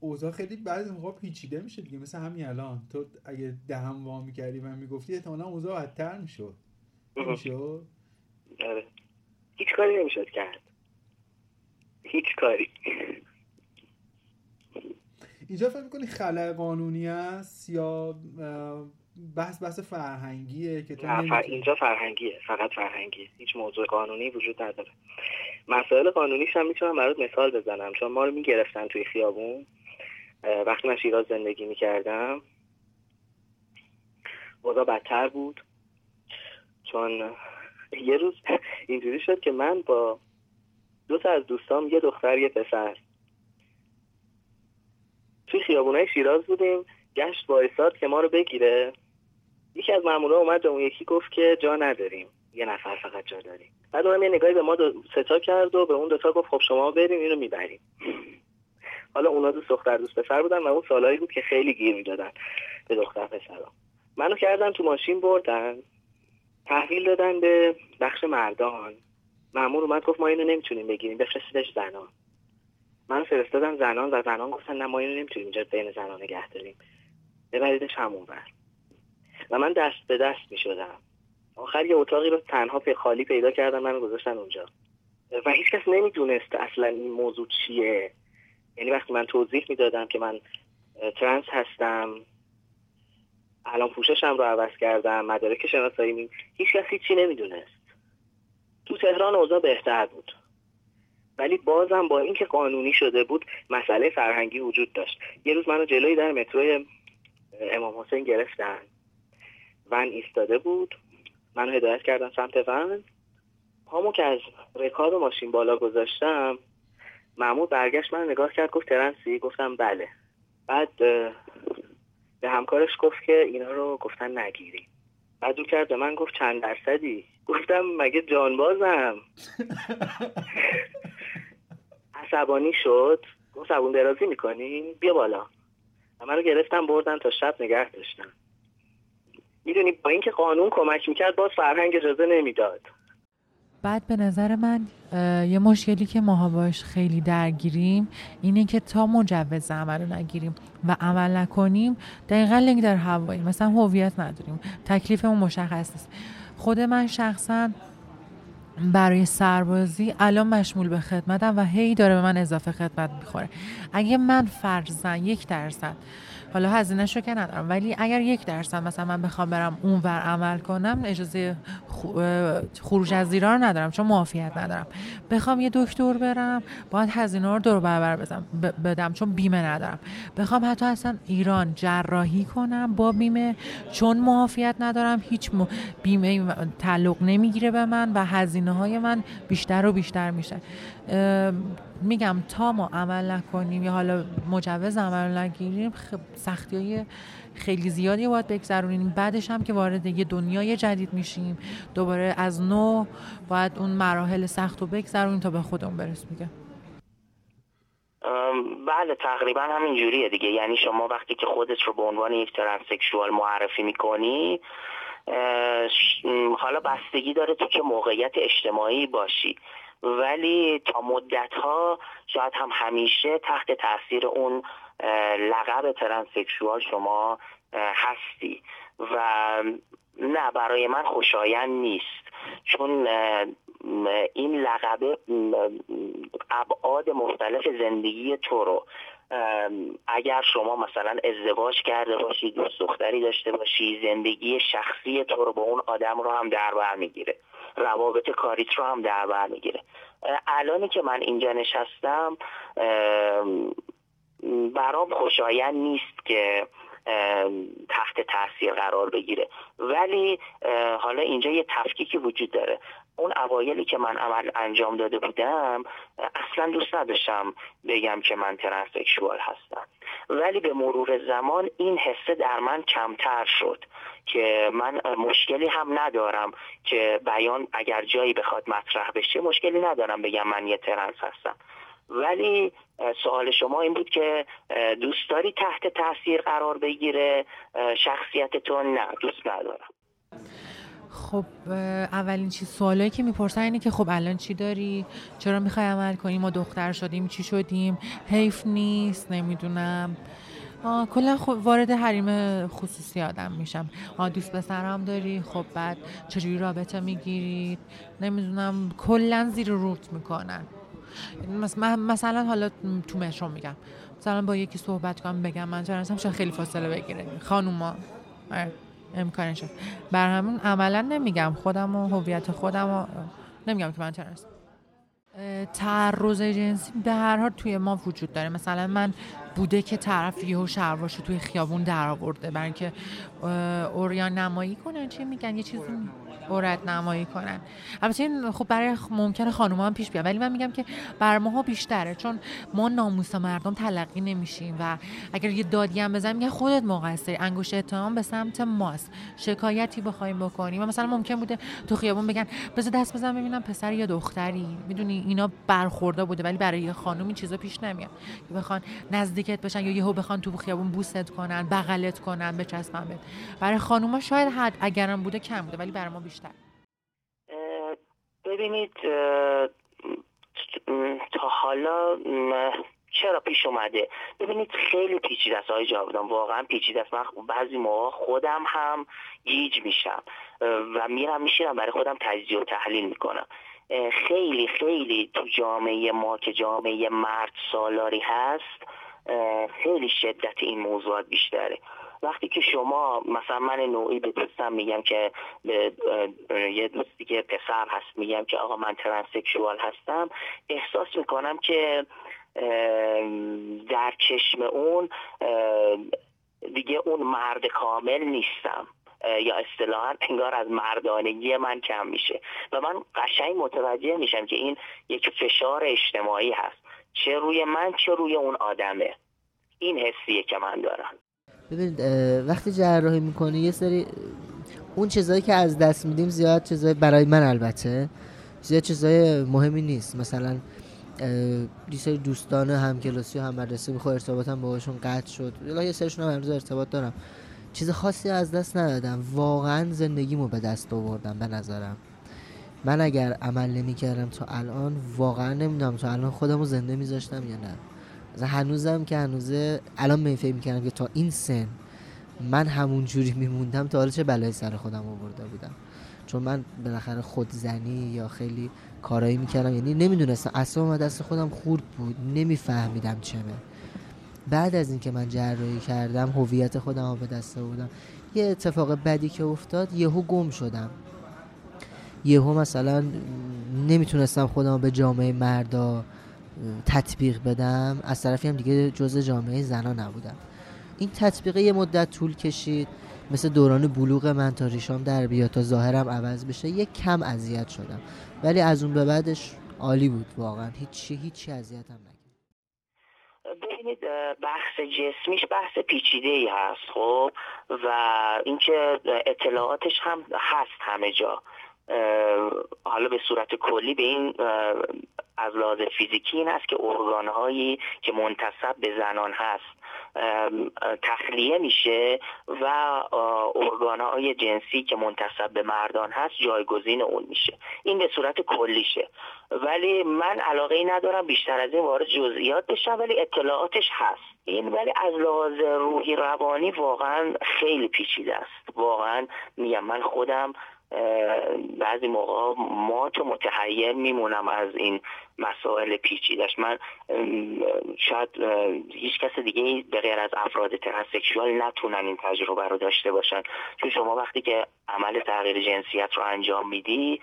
اوضاع خیلی بعضی موقع پیچیده میشه دیگه مثل همین الان. تو اگه دهم وا می‌کردی و می‌گفتی احتمالا اوضاع بدتر می‌شد. می‌شد آره. هیچ کاری نمی‌شد کرد. هیچ کاری. اینجا فکر می‌کنی خلع قانونی است یا بحث بحث فرهنگیه که تو نه اینجا فرهنگیه. فقط فرهنگیه. هیچ موضوع قانونی وجود نداره. مسائل قانونیش هم می‌تونم برات مثال بزنم. چون ما رو می‌گرفتن توی خیابون. وقتی من شیراز زندگی می‌کردم اوضاع بدتر بود. چون یه روز اینجوری شد که من با دو تا از دوستام یه دختر یه پسر توی خیابونای شیراز بودیم. گشت وایساد که ما رو بگیره. یکی از مامورا اومد به اون یکی گفت که جا نداریم. یه نفر فقط جا داریم. بعد اونم یه نگاهی به ما دو ستا کرد و به اون دوتا گفت خب شما بریم اینو می‌بریم. حالا اونا دوست دختر دوست پسر بودن و اون سالایی بود که خیلی گیر می‌دادن به دختر پسرا. منو کردن تو ماشین بردن تحویل دادن به بخش مردان. مامور اومد گفت ما اینو نمی‌تونیم بگیریم بفرستیدش زنان. من فرستادن زنان و زنان گفتن نه ما اینو نمی‌تونیم اینجا بین زنان نگه داریم. ببریدش همون بر و من دست به دست می شدم آخر یه اتاقی رو تنها پی خالی پیدا کردم من گذاشتن اونجا. و هیچ کس نمی‌دونست اصلا این موضوع چیه. یعنی وقتی من توضیح می‌دادم که من ترنس هستم الان پوششم رو عوض کردم مدارک شناسایی می هیچ کس هیچی نمی‌دونست. تو تهران اوضاع بهتر بود. ولی بازم با اینکه قانونی شده بود مسئله فرهنگی وجود داشت. یه روز منو جلوی در متروی امام حسین گرفتن. ون ایستاده بود. من هدایت کردم سمت ون. پامو که از رکاب ماشین بالا گذاشتم محمود برگشت من نگاه کرد گفت ترنسی؟ گفتم بله. بعد به همکارش گفت که اینا رو گفتن نگیری. بعد او کرد به من گفت چند درصدی؟ گفتم مگه جانبازم؟ عصبانی شد. گفت زبون درازی می‌کنی؟ بیا بالا. و من رو گرفتم بردن تا شب نگه داشتم. می‌دونی با اینکه قانون کمک می‌کرد باز فرهنگ اجازه نمی‌داد. بعد به نظر من یه مشکلی که ماها باش خیلی درگیریم اینه که تا مجوز عمل رو نگیریم و عمل نکنیم دقیقا لنگ در هوایی. مثلا هویت نداریم. تکلیفمون مشخص نیست. خود من شخصا برای سربازی الان مشمول به خدمتم و هی داره به من اضافه خدمت می‌خوره. اگه من فرزن یک درصد حالا هزینه شو که ندارم. ولی اگر یک درصد مثلا من بخوام برم اون ور عمل کنم اجازه خروج از ایران ندارم چون معافیت ندارم. بخوام یه دکتر برم باید هزینه رو دور برابر بدم چون بیمه ندارم. بخوام حتی اصلا ایران جراحی کنم با بیمه چون معافیت ندارم. هیچ بیمه تعلق نمی‌گیره به من و هزینه های من بیشتر و بیشتر میشه. میگم تا ما عمل نکنیم یا حالا مجوز عمل نگیریم سختی های خیلی زیادی باید بگذرونیم. بعدش هم که وارد یه دنیای جدید میشیم دوباره از نو باید اون مراحل سخت رو بگذرونیم تا به خودمون برس میگه بله تقریبا همین جوریه دیگه. یعنی شما وقتی که خودت رو به عنوان یک ترانسکشوال معرفی می‌کنی حالا بستگی داره تو که موقعیت اجتماعی باشی. ولی تا مدت ها شاید هم همیشه تحت تاثیر اون لقب ترانسکشوال شما هستی. و نه برای من خوشایند نیست. چون این لقب ابعاد مختلف زندگی تو رو اگر شما مثلا ازدواج کرده باشی دوست دختری داشته باشی زندگی شخصی تو رو با اون آدم رو هم در بر می‌گیره. روابط کاریت رو هم در بر می‌گیره. الانی که من اینجا نشستم برام خوشایند نیست که تحت تاثیر قرار بگیره. ولی حالا اینجا یه تفکیکی وجود داره. اون اوایلی که من عمل انجام داده بودم اصلا دوست نداشتم بگم که من ترنسکشوال هستم. ولی به مرور زمان این حسه در من کمتر شد که من مشکلی هم ندارم که بیان اگر جایی بخواد مطرح بشه مشکلی ندارم بگم من یه ترنس هستم. ولی سوال شما این بود که دوست داری تحت تاثیر قرار بگیره؟ شخصیتتون نه دوست ندارم. خب اولین چیز سوالایی که می‌پرسن اینه که خب الان چی داری؟ چرا می‌خوای عمل کنی؟ ما دختر شدیم چی شدیم؟ حیف نیست نمی‌دونم. کلا خب وارد حریم خصوصی آدم میشم. آ دوست پسرم داری؟ خب بعد چجوری رابطه می‌گیرید؟ نمی‌دونم. کلا زیر روت می‌کنن. مثلا حالا تو مترو میگم. مثلا با یکی صحبت کنم بگم من چرا خیلی فاصله بگیره. خانوما. امکانش بر همون عملا نمیگم خودم و هویت خودم و نمیگم که من ترنس تعرض جنسی به هر حال توی ما وجود داره. مثلا من بوده که طرف یهو شلوارشو توی خیابون در آورده برای اینکه اوریان نمایی کنن چی میگن؟ یه چیزی عورت نمایی کنن. البته این خب برای ممکنه خانم هم پیش بیاد ولی من میگم که بر ماها بیشتره. چون ما ناموس مردم تلقی نمیشیم و اگر یه دادی هم بزنیم میگن خودت مقصری. انگشت اتهام به سمت ماست. شکایتی بخوایم بکنیم. و مثلا ممکن بوده تو خیابون بگن بذار دست بزن ببینم پسر یا دختری. می‌دونی اینا برخورده بوده ولی برای یه خانم این چیزا پیش نمیاد. که بخوان نزدیکت بشن یا یهو بخوان تو خیابون بوست کنن بغلت کنن بچسبن بهت. برای خانوما شاید حد اگرم بوده کم بوده ولی برای ما بیشتر ببینید تا حالا چرا پیش اومده؟ ببینید خیلی پیچیده است های جاودان واقعا پیچیده است. من بعضی موقع خودم هم گیج میشم و میرم میشیرم برای خودم تجزیه و تحلیل می‌کنم. خیلی خیلی تو جامعه ما که جامعه مرد سالاری هست خیلی شدت این موضوعات بیشتره. وقتی که شما مثلا من نوعی به دوستم میگم که به یه دوستی که پسر هست میگم که آقا من ترنسکشوال هستم احساس می‌کنم که در چشم اون دیگه اون مرد کامل نیستم یا اصطلاحا انگار از مردانگی من کم میشه. و من قشنگ متوجه میشم که این یک فشار اجتماعی هست. چه روی من چه روی اون آدمه. این حسیه که من دارم. ببینید وقتی جراحی می‌کنی یه سری اون چیزایی که از دست میدیم زیاد چیزای برای من البته زیاد چیزای مهمی نیست. مثلا یه سری دوستان همکلاسی و هم مدرسه میخوا ارتباطم باهاشون قطع شد. یه سرشون هم هنوز ارتباط دارم. چیز خاصی از دست ندادم. واقعا زندگیمو به دست آوردم به نظرم. من اگر عمل نمی کردم تا الان واقعا نمی‌دونم تا الان خودم رو زنده میذاشتم یا نه. هنوزم که هنوزه الان می می‌کردم که تا این سن من همون جوری میموندم تا حالا چه بلایی سر خودم آورده بودم. چون من بالاخره خودزنی یا خیلی کارایی می‌کردم یعنی نمی‌دونستم. اصلا دست خودم خورد بود نمیفهمیدم چمه بعد از اینکه من جراحی کردم هویت خودم رو به دست بودم یه اتفاق بدی که افتاد یهو گم شدم. یهو مثلا نمی‌تونستم خودم به جامعه مردا تطبیق بدم از طرفی هم دیگه جز جامعه زنا نبودم. این تطبیق یه مدت طول کشید مثل دوران بلوغ من تا ریشام در بیاد تا ظاهرم عوض بشه یه کم اذیت شدم. ولی از اون به بعدش عالی بود واقعا. هیچی هیچی اذیتم نکرد. ببینید بحث جسمیش بحث پیچیده ای هست خب؟ و اینکه اطلاعاتش هم هست همه جا. حالا به صورت کلی به این از لحاظ فیزیکی این است که ارگانهایی که منتصب به زنان هست تخلیه میشه و ارگانهای جنسی که منتصب به مردان هست جایگزین اون میشه. این به صورت کلیشه ولی من علاقه ای ندارم بیشتر از این وارد جزئیات بشم ولی اطلاعاتش هست. این ولی از لحاظ روحی روانی واقعا خیلی پیچیده است. واقعا میگم من خودم بعضی موقع ما تو متحیر میمونم از این مسائل پیچیدش من شاید هیچ کس دیگه به غیر از افراد ترنسکشوال نتونن این تجربه رو داشته باشن. چون شما وقتی که عمل تغییر جنسیت رو انجام میدی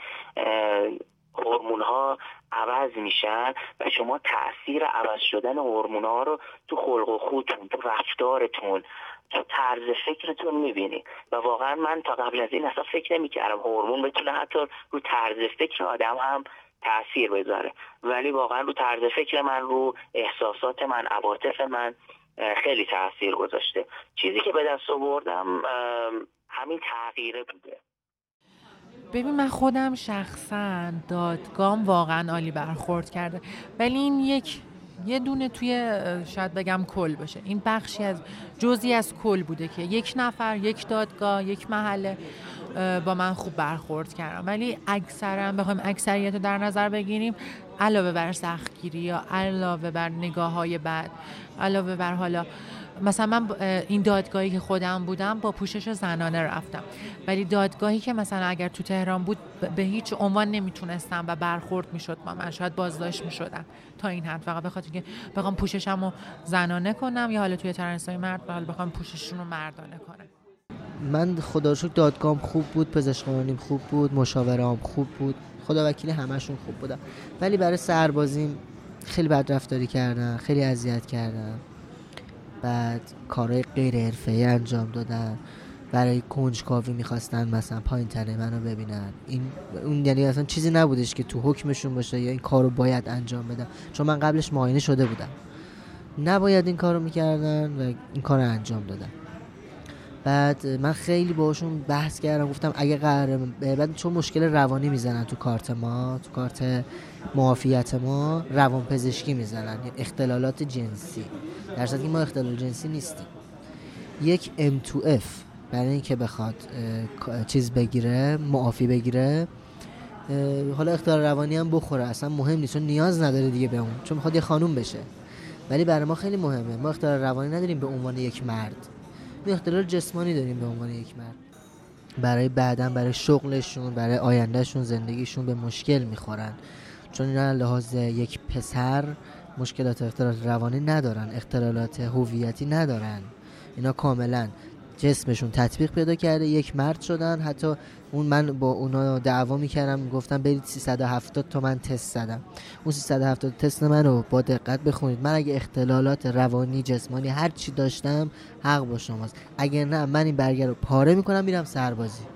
هورمون ها عوض میشن و شما تاثیر عوض شدن هورمون ها رو تو خلق و خودتون تو رفتارتون تو طرز فکرتون می‌بینی. و واقعا من تا قبل از این اصلا فکر نمی‌کردم هورمون بتونه حتی رو طرز فکر آدم هم تاثیر بذاره. ولی واقعا رو طرز فکر من رو احساسات من عواطف من خیلی تاثیر گذاشته. چیزی که به دست آوردم همین تغییره بوده. ببین من خودم شخصا دادگام واقعا عالی برخورد کرده. ولی این یک یه دونه توی شاید بگم کل باشه. این بخشی از جزی از کل بوده که یک نفر یک دادگاه یک محله با من خوب برخورد کردم ولی اکثرا بخوایم اکثریت رو در نظر بگیریم علاوه بر سختگیری یا علاوه بر نگاه های بد علاوه بر حالا مثلا من این دادگاهی که خودم بودم با پوشش زنانه رفتم. ولی دادگاهی که مثلا اگر تو تهران بود به هیچ عنوان نمی‌تونستم و برخورد می‌شد با من. شاید بازداشت می‌شدم تا این حد. فقط بخاطر که بخوام پوششم رو زنانه کنم یا حالا توی ترنسای مرد حالا بخوام پوشششون رو مردانه کنم. من خدا شکر دادگام خوب بود پزشک خوب بود مشاورام خوب بود. خدا وکیل همشون خوب بودم ولی برای سربازیم خیلی بد رفتاری کردن خیلی اذیت کردن. بعد کارهای غیر حرفه‌ای انجام دادن. برای کنجکاوی می‌خواستن مثلا پایین تنه منو ببینن. این اون یعنی اصلا چیزی نبودش که تو حکمشون باشه یا این کارو باید انجام بدم چون من قبلش معاینه شده بودم. نباید این کارو می‌کردن و این کار انجام دادن. بعد من خیلی باشون بحث کردم. گفتم اگه قرار بعد چون مشکل روانی می‌زنن تو کارت ما تو کارت معافیت ما روان پزشکی می‌زنن یعنی اختلالات جنسی. در که ما اختلال جنسی نیستیم. یک M2F برای اینکه بخواد چیز بگیره معافی بگیره حالا اختلال روانی هم بخوره. اصلا مهم نیست چون نیاز نداره دیگه به اون چون می‌خواد یه خانوم بشه. ولی برای ما خیلی مهمه. ما اختلال روانی نداریم به عنوان یک مرد. ما اختلال جسمانی داریم به عنوان یک مرد. برای بعدا برای شغلشون برای آیندهشون زندگیشون به مشکل می‌خورن. چون لحاظ یک پسر مشکلات اختلالات روانی ندارن اختلالات هویتی ندارن. اینا کاملا جسمشون تطبیق پیدا کرده یک مرد شدن. حتی اون من با اونا دعوا می‌کردم گفتم برید 370 تا من تست زدم. اون 370 تست من رو با دقت بخونید. من اگه اختلالات روانی جسمانی هر چی داشتم حق با شماست. اگر نه من این برگر رو پاره می‌کنم میرم سربازی.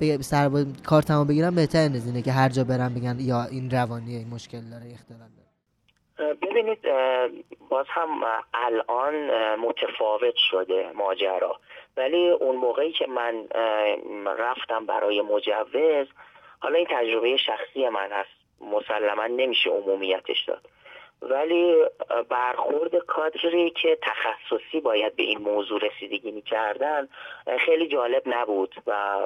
بگم سرباز کارتمو بگیرم بهتر از اینه که هر جا برم بگن یا این روانی این مشکل داره اختلال داره. ببینید باز هم الان متفاوت شده ماجرا. ولی اون موقعی که من رفتم برای مجوز حالا این تجربه شخصی من هست. مسلما نمیشه عمومیتش داد. ولی برخورد کادری که تخصصی باید به این موضوع رسیدگی می‌کردن خیلی جالب نبود و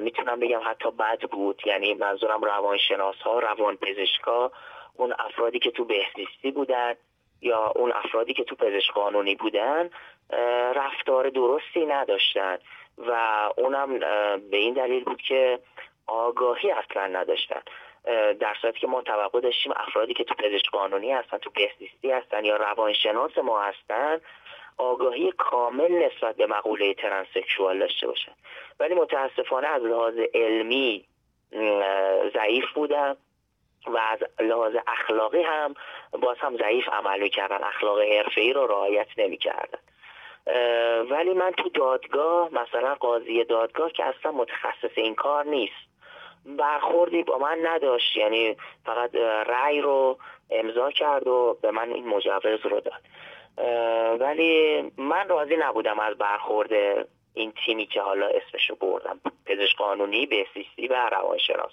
می‌تونم بگم حتی بد بود. یعنی منظورم روانشناس ها روان پزشکا اون افرادی که تو بهزیستی بودن یا اون افرادی که تو پزشک قانونی بودن رفتار درستی نداشتن و اونم به این دلیل بود که آگاهی اصلا نداشتن. در صورتی که ما توقع داشتیم افرادی که تو پزشک قانونی هستن تو بهزیستی هستن یا روانشناس ما هستن آگاهی کامل نسبت به مقوله ترنسکشوال داشته باشن. ولی متاسفانه از لحاظ علمی ضعیف بودن و از لحاظ اخلاقی هم باز هم ضعیف عمل می‌کردن. اخلاق ای رو رعایت نمی‌کردن. ولی من تو دادگاه مثلا قاضی دادگاه که اصلا متخصص این کار نیست برخوردی با من نداشت. یعنی فقط رأی رو امضا کرد و به من این مجوز رو داد. ولی من راضی نبودم از برخورد این تیمی که حالا اسمشو بردم. پزشک قانونی بهسیستی و روانشناس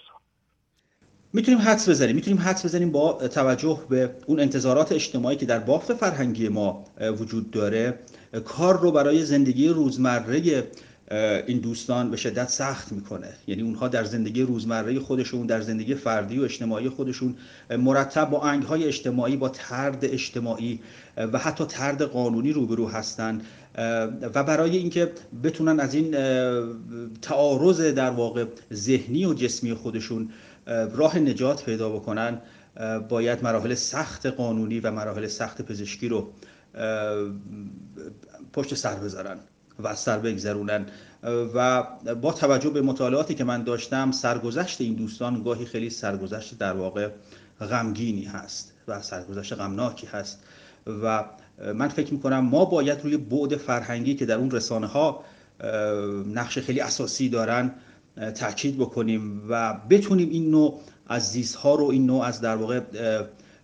می‌تونیم حدس بزنیم. می‌تونیم حدس بزنیم با توجه به اون انتظارات اجتماعی که در بافت فرهنگی ما وجود داره. کار رو برای زندگی روزمره این دوستان به شدت سخت می‌کنه. یعنی اونها در زندگی روزمره خودشون در زندگی فردی و اجتماعی خودشون مرتب با انگهای اجتماعی با ترد اجتماعی و حتی ترد قانونی روبرو هستن. و برای اینکه بتونن از این تعارض در واقع ذهنی و جسمی خودشون راه نجات پیدا بکنن باید مراحل سخت قانونی و مراحل سخت پزشکی رو پشت سر بذارن. و سر بگذرونن. و با توجه به مطالعاتی که من داشتم سرگذشت این دوستان گاهی خیلی سرگذشت در واقع غمگینی هست و سرگذشت غمناکی هست. و من فکر می‌کنم ما باید روی بعد فرهنگی که در اون رسانه ها نقش خیلی اساسی دارن تاکید بکنیم و بتونیم این نوع از زیست ها رو این نوع از در واقع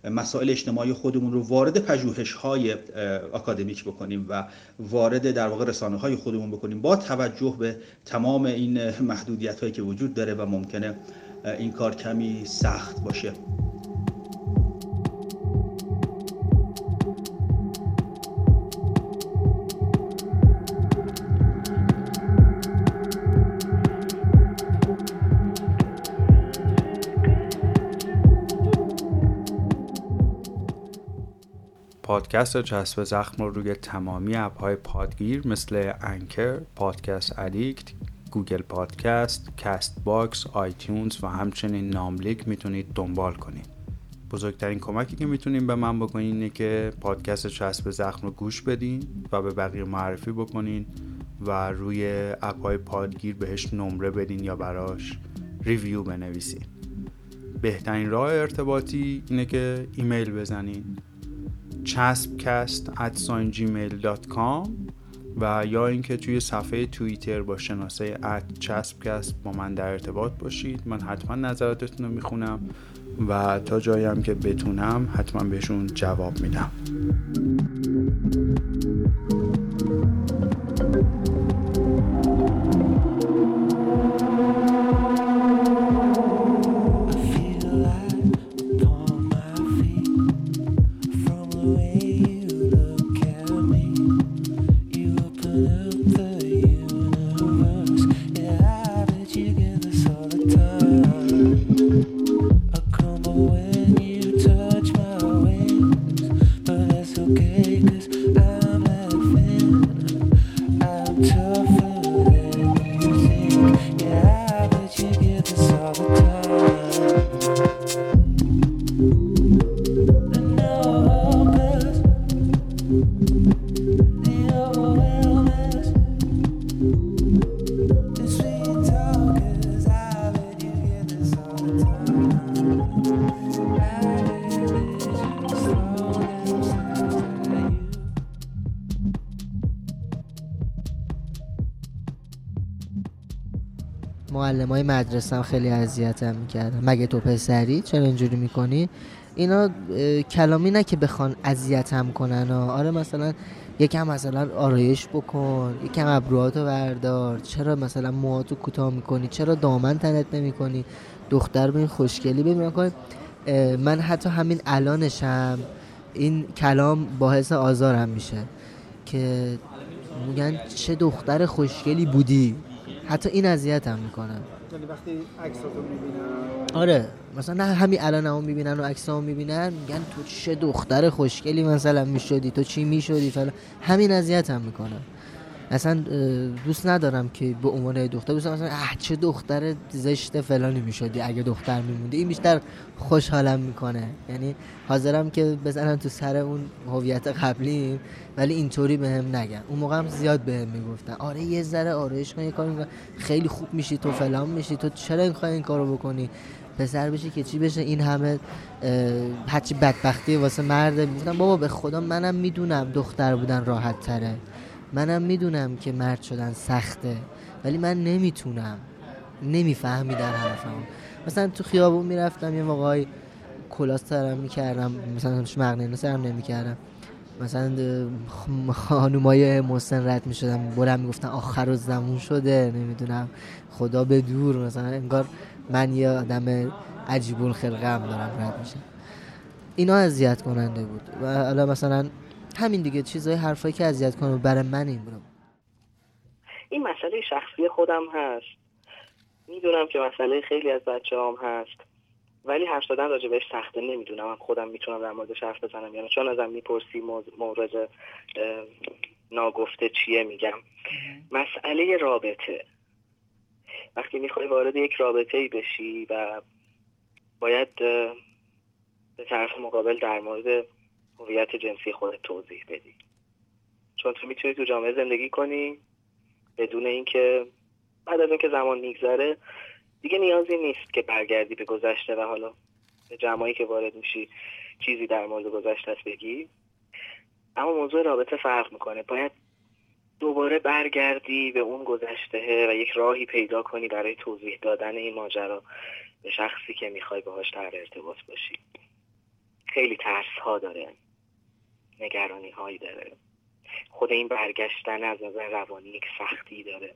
مسائل اجتماعی خودمون رو وارد پژوهش های اکادمیک بکنیم و وارد در واقع رسانه های خودمون بکنیم با توجه به تمام این محدودیت هایی که وجود داره و ممکنه این کار کمی سخت باشه. پادکست چسب زخم رو روی تمامی اپهای پادگیر مثل انکر، پادکست الیکت، Google Podcast، Castbox، iTunes و همچنین ناملیک می‌تونید دنبال کنید. بزرگترین کمکی که می‌تونید به من بکنین اینه که پادکست چسب زخم رو گوش بدین و به بقیه معرفی بکنین و روی اپهای پادگیر بهش نمره بدین یا براش review بنویسین. بهترین راه ارتباطی اینه که ایمیل بزنین چسبکست gmail.com و یا اینکه توی صفحه توییتر با شناسه ات چسبکست با من در ارتباط باشید. من حتما نظراتتون رو می‌خونم و تا جایم که بتونم حتما بهشون جواب میدم. هم خیلی اذیتم می‌کردن مگه تو پسری؟ چرا اینجوری می‌کنی؟ اینا کلامی نه که بخوان اذیتم کنن. و آره مثلا یکم مثلا آرایش بکن یکم ابروهاتو بردار. چرا مثلا موهاتو کوتاه می‌کنی؟ چرا دامن تنت نمی‌کنی؟ دختر به این خوشگلی ببین من حتی همین الانشم این کلام باعث آزارم میشه که میگن چه دختر خوشگلی بودی. حتی این اذیت هم می‌کنم یعنی وقتی عکساتو می‌بینن؟ آره مثلا نه همین الان هم می‌بینن و عکسامو می‌بینن میگن تو چه دختر خوشگلی مثلا می‌شدی تو چی می‌شدی فلان. همین اذیت هم می‌کنم اصلا دوست ندارم که به عنوان دختر دوست مثلا اه چه دختر زشت فلانی می‌شدی اگه دختر میموندی؟ این بیشتر خوشحالم می‌کنه. یعنی حاضرم که بزنن تو سر اون هویت قبلی ولی اینطوری بهم نگن. اون موقع هم زیاد بهم می‌گفتن آره یه ذره آرایش کن یه کار خیلی خوب میشی تو فلان میشی تو چرا این این کارو بکنی؟ پسر بشه که چی بشه؟ این همه هرچی بدبختی واسه مرده. می‌گفتم بابا به خدا منم می‌دونم دختر بودن راحت تره. منم می‌دونم که مرد شدن سخته ولی من نمی‌تونم. نمی‌فهمی در حرفم مثلا تو خیابون می‌رفتم یه موقعی کلاس سرم می‌کردم مثلا مغنه سرم نمی‌کردم. مثلا خانومای محسن رد می‌شدم برم می‌گفتن آخر و زمون شده نمی‌دونم. خدا به دور مثلا انگار من یه آدم عجیب الخلقه هم دارم رد میشم. اینا اذیت کننده بود. و حالا مثلا همین دیگه چیزای حرفایی که اذیت کنه برای من این بود این مسئله شخصی خودم هست. می‌دونم که مسئله خیلی از بچه هم هست. ولی حرف زدن راجع بهش سخته نمی‌دونم. من خودم می‌تونم در موردش حرف بزنم یعنی چون ازم می‌پرسی مورد ناگفته چیه میگم. مسئله رابطه. وقتی می‌خوای وارد یک رابطه ای بشی و باید به طرف مقابل در مورد هویت جنسی خودت توضیح بدی. چون تو می‌تونی تو جامعه زندگی کنی بدون اینکه بعد از اینکه زمان میگذره دیگه نیازی نیست که برگردی به گذشته و حالا به جمعایی که وارد میشی چیزی در مورد گذشته بگی. اما موضوع رابطه فرق می‌کنه. باید دوباره برگردی به اون گذشته و یک راهی پیدا کنی برای توضیح دادن این ماجرا به شخصی که می‌خوای باهاش در ارتباط باشی. خیلی ترس ها داره. نگرانی هایی داره. خود این برگشتن از نظر روانی یک سختی داره.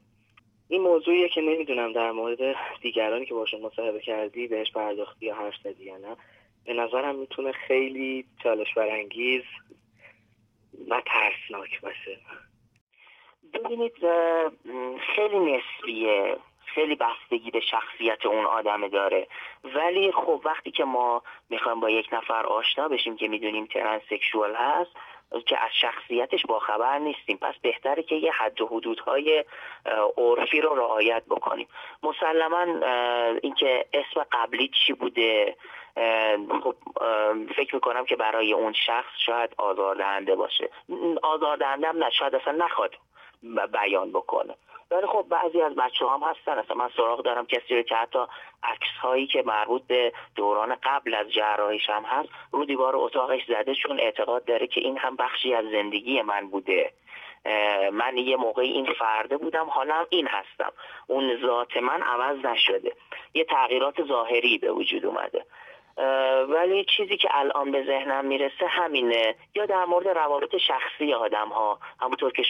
این موضوعیه که نمی‌دونم در مورد دیگرانی که باشون مصاحبه کردی بهش پرداختی یا حرف زدی یا نه. به نظرم می‌تونه خیلی چالش برانگیز و ترسناک باشه. ببینید خیلی نسبیه خیلی بستگی به شخصیت اون آدم داره. ولی خب وقتی که ما می‌خوایم با یک نفر آشنا بشیم که می‌دونیم ترنسکشوال هست که از شخصیتش با خبر نیستیم پس بهتره که یه حد و حدودهای عرفی رو رعایت بکنیم. مسلما اینکه اسم قبلی چی بوده خب فکر می‌کنم که برای اون شخص شاید آزاردهنده باشه. آزاردهنده هم نشاید اصلا نخواد بیان بکنه. ولی خب بعضی از بچه هم هستن. اصلا من سراغ دارم کسی رو که حتی عکس هایی که مربوط به دوران قبل از جراحیش هم هست رو دیوار اتاقش زده چون اعتقاد داره که این هم بخشی از زندگی من بوده. من یه موقعی این فرده بودم حالا این هستم. اون ذات من عوض نشده. یه تغییرات ظاهری به وجود اومده. ولی چیزی که الان به ذهنم می‌رسه همینه. یا در مورد روابط شخصی آدم ها همونطور که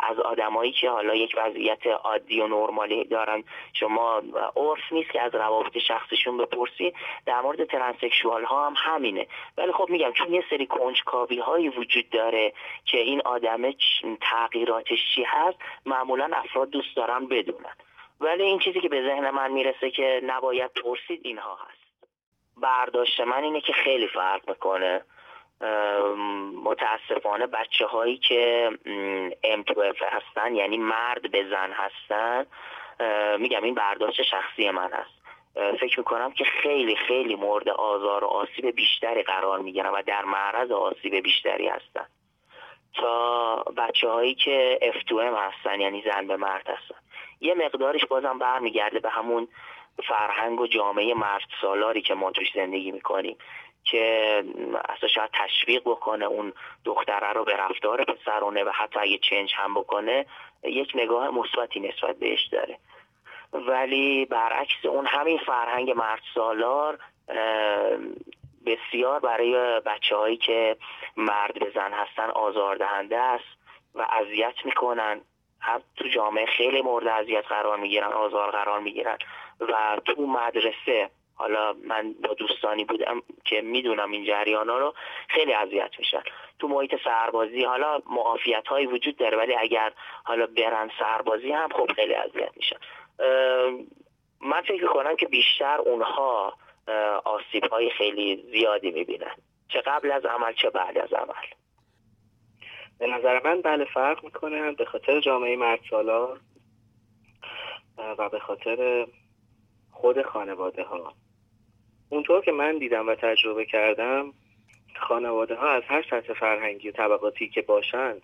از آدمایی که حالا یک وضعیت عادی و نرمالی دارن شما عرف نیست که از روابط شخصیشون بپرسی. در مورد ترنسکشوال ها هم همینه. ولی خب میگم چون یه سری کنجکاوی هایی وجود داره که این آدمه تغییراتش چی هست معمولا افراد دوست دارن بدونن. ولی این چیزی که به ذهن من می‌رسه که نباید پرسید اینها هست. برداشت من اینه که خیلی فرق می‌کنه. متاسفانه بچه هایی که M12 هستن یعنی مرد به زن هستن میگم این برداشت شخصی من هست فکر می‌کنم که خیلی خیلی مورد آزار و آسیب بیشتری قرار می‌گیرن و در معرض آسیب بیشتری هستن. تا بچه هایی که F2M هستن یعنی زن به مرد هستن. یه مقدارش بازم برمیگرده به همون فرهنگ و جامعه مرد سالاری که ما توش زندگی می‌کنیم که اصلا شاید تشویق بکنه اون دختره رو به رفتار پسرونه و حتی اگه چنج هم بکنه یک نگاه مثبتی نسبت بهش داره. ولی برعکس اون همین فرهنگ مرد سالار بسیار برای بچه هایی که مرد بزن هستن آزاردهنده است و اذیت می‌کنن. هم تو جامعه خیلی مورد اذیت قرار می‌گیرن آزار قرار می‌گیرن. و تو مدرسه حالا من با دوستانی بودم که می‌دونم این جریان ها رو خیلی اذیت میشن. تو محیط سربازی حالا معافیت هایی وجود داره ولی اگر حالا برن سربازی هم خب خیلی اذیت میشن. من فکر کنم که بیشتر اونها آسیب های خیلی زیادی می‌بینن. چه قبل از عمل چه بعد از عمل. به نظر من بله فرق می‌کنه به خاطر جامعه مرد و به خاطر خود خانواده ها اونطور که من دیدم و تجربه کردم خانواده ها از هر سطح فرهنگی و طبقاتی که باشن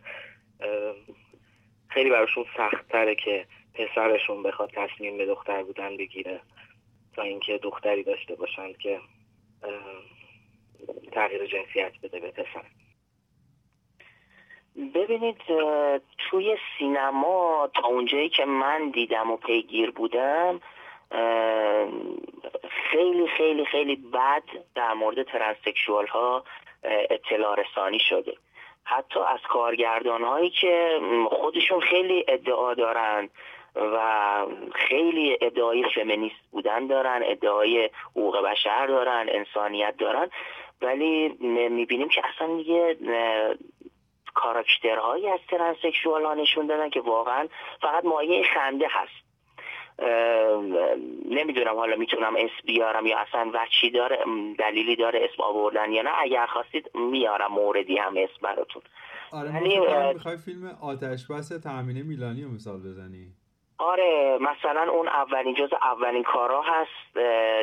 خیلی براشون سخت تره که پسرشون بخواد تصمیم به دختر بودن بگیره تا اینکه دختری داشته باشن که تغییر جنسیت بده به پسر. ببینید توی سینما تا اونجایی که من دیدم و پیگیر بودم خیلی خیلی خیلی بد در مورد ترنسکشوال ها اطلاع رسانی شده. حتی از کارگردان هایی که خودشون خیلی ادعا دارن و خیلی ادعای فمینیست بودن دارن ادعای حقوق بشر دارن انسانیت دارن ولی می‌بینیم که اصلا یه کاراکترهایی از ترنسکشوال ها نشون دادن که واقعا فقط مایه خنده هست. نمی‌دونم حالا می‌تونم اسم بیارم یا اصلا وچی داره دلیلی داره اسم آوردن یا نه. اگر خواستید میارم موردی هم اسم براتون. آره می‌خوای فیلم آتش بس تامین میلانی رو مثال بزنی. آره مثلا اون اولین جز اولین کارا هست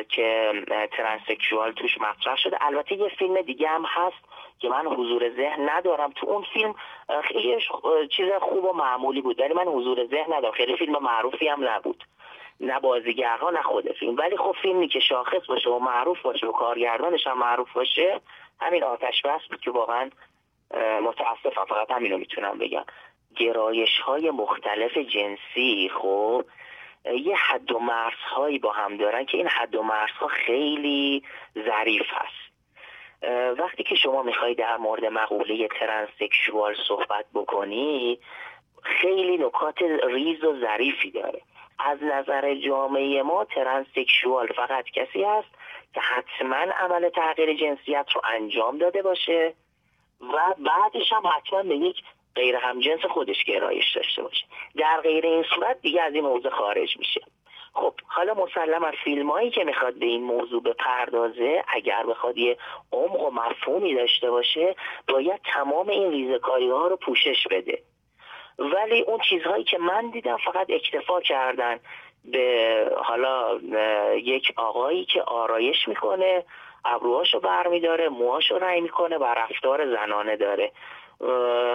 که ترنسکشوال توش مطرح شده. البته یه فیلم دیگه هم هست که من حضور ذهن ندارم. تو اون فیلم خیلی چیز خوب و معمولی بود ولی من حضور ذهن ندارم. خیلی فیلم معروفی هم نبود. نه بازیگرها نه خود فیلم ولی خب فیلمی که شاخص باشه و معروف باشه و کارگردانش هم معروف باشه همین آتش بس بود که واقعا متاسفم. فقط همینو می‌تونم بگم. گرایش های مختلف جنسی خب یه حد و مرز هایی با هم دارن که این حد و مرز ها خیلی ظریف هست. وقتی که شما می‌خوای در مورد مقوله ترنسکشوال صحبت بکنی خیلی نکات ریز و ظریفی داره. از نظر جامعه ما ترنسکشوال فقط کسی است که حتما عمل تغییر جنسیت رو انجام داده باشه و بعدش هم حتما به یک غیر همجنس خودش گرایش داشته باشه. در غیر این صورت دیگه از این موضوع خارج میشه. خب حالا مسلم از فیلم هایی که می‌خواد به این موضوع بپردازه اگر بخواد یه عمق و مفهومی داشته باشه باید تمام این ریزکاری ها رو پوشش بده. ولی اون چیزهایی که من دیدم فقط اکتفا کردن به حالا یک آقایی که آرایش می‌کنه ابروهاشو برمیداره موهاشو رنگ می‌کنه و رفتار زنانه داره.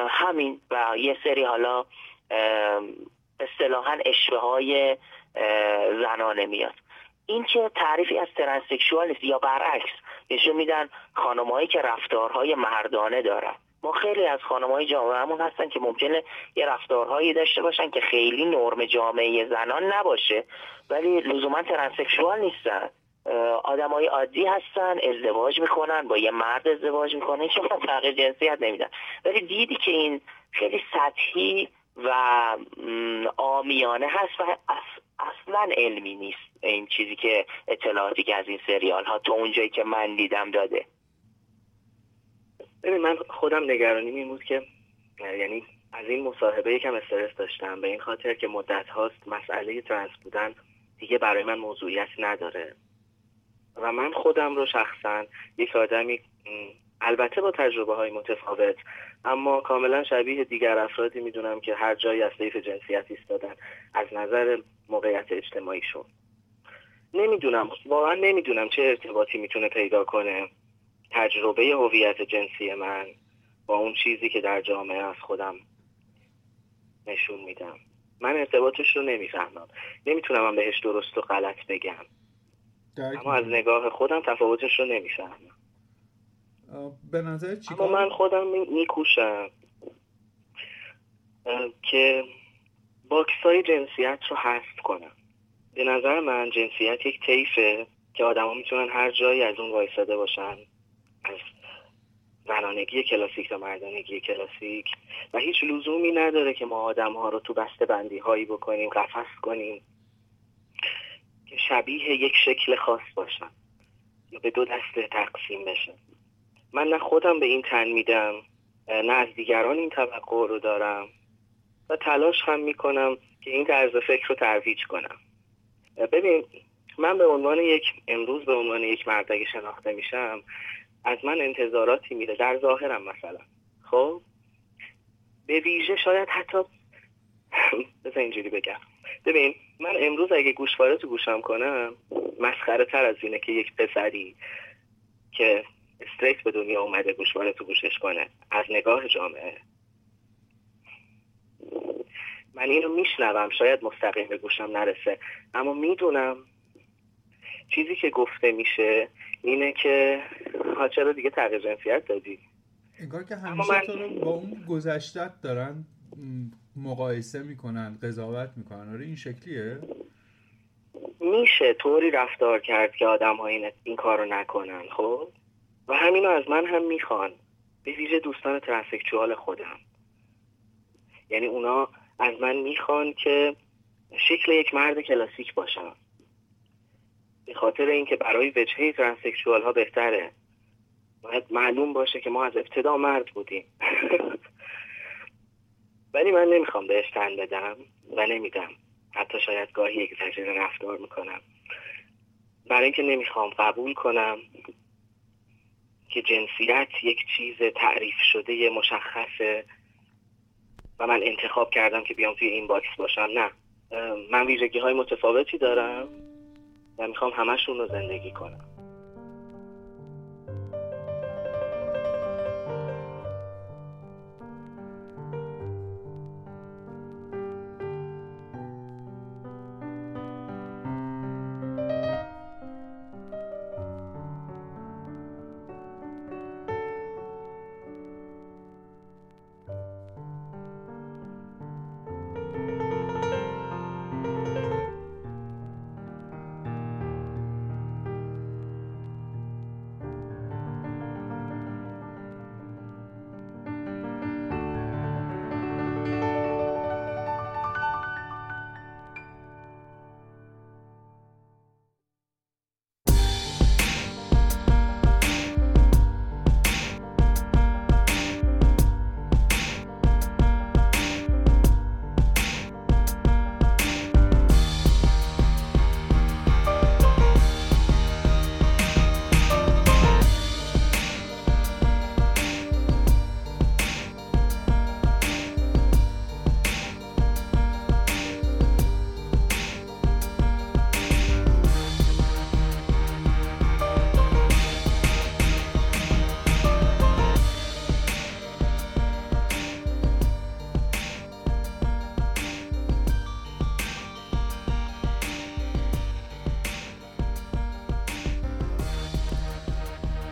همین و یه سری حالا اصطلاحا اشوه های زنانه میاد. این که تعریفی از ترنسکشوال نیست یا برعکس نشون میدن خانمهایی که رفتارهای مردانه دارن. ما خیلی از خانم های جامعهمون هستن که ممکنه یه رفتارهایی داشته باشن که خیلی نرم جامعه زنان نباشه ولی لزوما ترنسکشوال نیستن. آدم های عادی هستن ازدواج می‌کنن با یه مرد ازدواج می‌کنن هیچ تغییر جنسیت نمیدن. ولی دیدی که این خیلی سطحی و آمیانه هست و اصلا علمی نیست این چیزی که اطلاعاتی که از این سریال ها تو اونجایی که من دیدم داده. ببین من خودم نگرانی این بود که یعنی از این مصاحبه یکم استرس داشتم. به این خاطر که مدت هاست مسئله ترنس بودن دیگه برای من موضوعیت نداره. و من خودم رو شخصا یک آدمی البته با تجربه های متفاوت اما کاملا شبیه دیگر افرادی می‌دونم که هر جایی از طیف جنسیت ایستادن از نظر موقعیت اجتماعیشون. نمی‌دونم واقعا نمی‌دونم چه ارتباطی می‌تونه پیدا کنه. تجربه هویت جنسی من با اون چیزی که در جامعه از خودم نشون میدم. من ارتباطش رو نمی‌فهمم. نمی‌تونم من بهش درست و غلط بگم. اما از نگاه خودم تفاوتش رو نمی‌فهمم. به نظر اما من خودم میکوشم که box های جنسیت رو حذف کنم. به نظر من جنسیت یک طیفه که آدما می‌تونن هر جایی از اون وایساده باشن. از زنانگی کلاسیک تا مردانگی کلاسیک و هیچ لزومی نداره که ما آدم ها رو تو بسته بندی هایی بکنیم قفس کنیم که شبیه یک شکل خاص باشن یا به دو دسته تقسیم بشه من نه خودم به این تن میدم نه از دیگران این توقع رو دارم و تلاش هم می‌کنم که این طرز فکر رو ترویج کنم. ببین من به عنوان یک امروز به عنوان یک مرد شناخته میشم از من انتظاراتی میره. در ظاهرم مثلا. خب؟ به ویژه شاید حتی بذار اینجوری بگم. ببین من امروز اگه گوشواره تو گوشم کنم مسخره تر از اینه که یک پسری که استریت به دنیا اومده گوشواره تو گوشش کنه از نگاه جامعه. من اینو میشنوم. شاید مستقیم به گوشم نرسه. اما می‌دونم چیزی که گفته میشه اینه که ها چرا دیگه تغییر جنسیت دادی. انگار که همیشه من... تو رو با اون گذشتت دارن مقایسه می‌کنن قضاوت می‌کنن. آره این شکلیه؟ میشه طوری رفتار کرد که آدم ها این, این کار رو نکنن خب؟ و همینو از من هم می‌خوان. به ویژه دوستان ترانسکچوال خودم. یعنی اونا از من می‌خوان که شکل یک مرد کلاسیک باشم به خاطر اینکه برای وجهه ترانسکشوال ها بهتره. باید معلوم باشه که ما از ابتدا مرد بودیم. ولی من نمی‌خوام بهش تن بدم و نمیدم. حتی شاید گاهی یک زجر رفتار می‌کنم. برای اینکه نمی‌خوام قبول کنم که جنسیت یک چیز تعریف شده مشخصه و من انتخاب کردم که بیام توی این باکس باشم. نه. من ویژگی های متفاوتی دارم. و می‌خوام همشون رو زندگی کنم.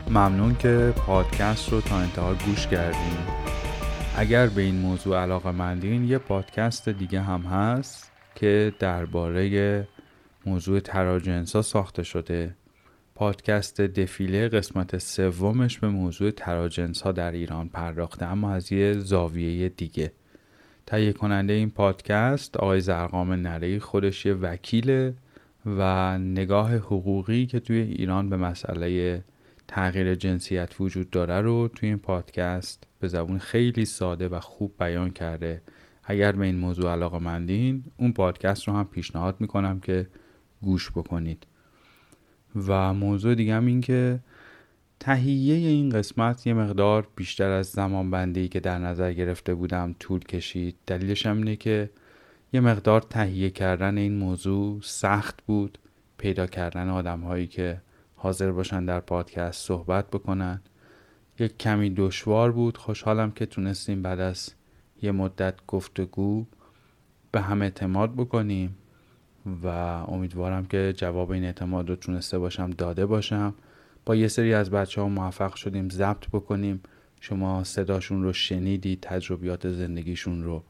ممنون که پادکست رو تا انتها گوش کردین. اگر به این موضوع علاقه مندین یه پادکست دیگه هم هست که درباره موضوع تراجنسا ساخته شده. پادکست دفیله قسمت سومش به موضوع تراجنس ها در ایران پرداخته اما از یه زاویه دیگه. تهیه کننده این پادکست آقای زرقام نری خودش یه وکیله و نگاه حقوقی که توی ایران به مسئله تغییر جنسیت وجود داره رو توی این پادکست به زبون خیلی ساده و خوب بیان کرده. اگر به این موضوع علاقه مندین اون پادکست رو هم پیشنهاد می‌کنم که گوش بکنید. و موضوع دیگه هم این که تهیه این قسمت یه مقدار بیشتر از زمان بندی که در نظر گرفته بودم طول کشید. دلیلش هم اینه که یه مقدار تهیه کردن این موضوع سخت بود پیدا کردن آدم هایی که حاضر باشن در پادکست صحبت بکنن. یک کمی دشوار بود. خوشحالم که تونستیم بعد از یه مدت گفتگو به هم اعتماد بکنیم و امیدوارم که جواب این اعتماد رو تونسته باشم داده باشم. با یه سری از بچه ها موفق شدیم ضبط بکنیم. شما صداشون رو شنیدید تجربیات زندگیشون رو.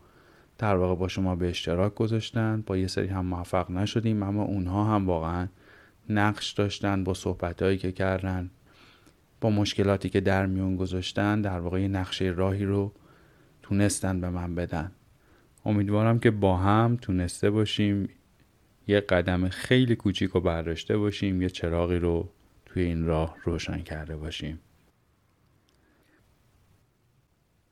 در واقع با شما به اشتراک گذاشتن. با یه سری هم موفق نشدیم اما اونها هم واقعا نقش داشتن با صحبتهایی که کردن با مشکلاتی که در میون گذاشتن در واقع نقشه راهی رو تونستن به من بدن. امیدوارم که با هم تونسته باشیم یه قدم خیلی کوچیک رو برداشته باشیم یه چراغی رو توی این راه روشن کرده باشیم.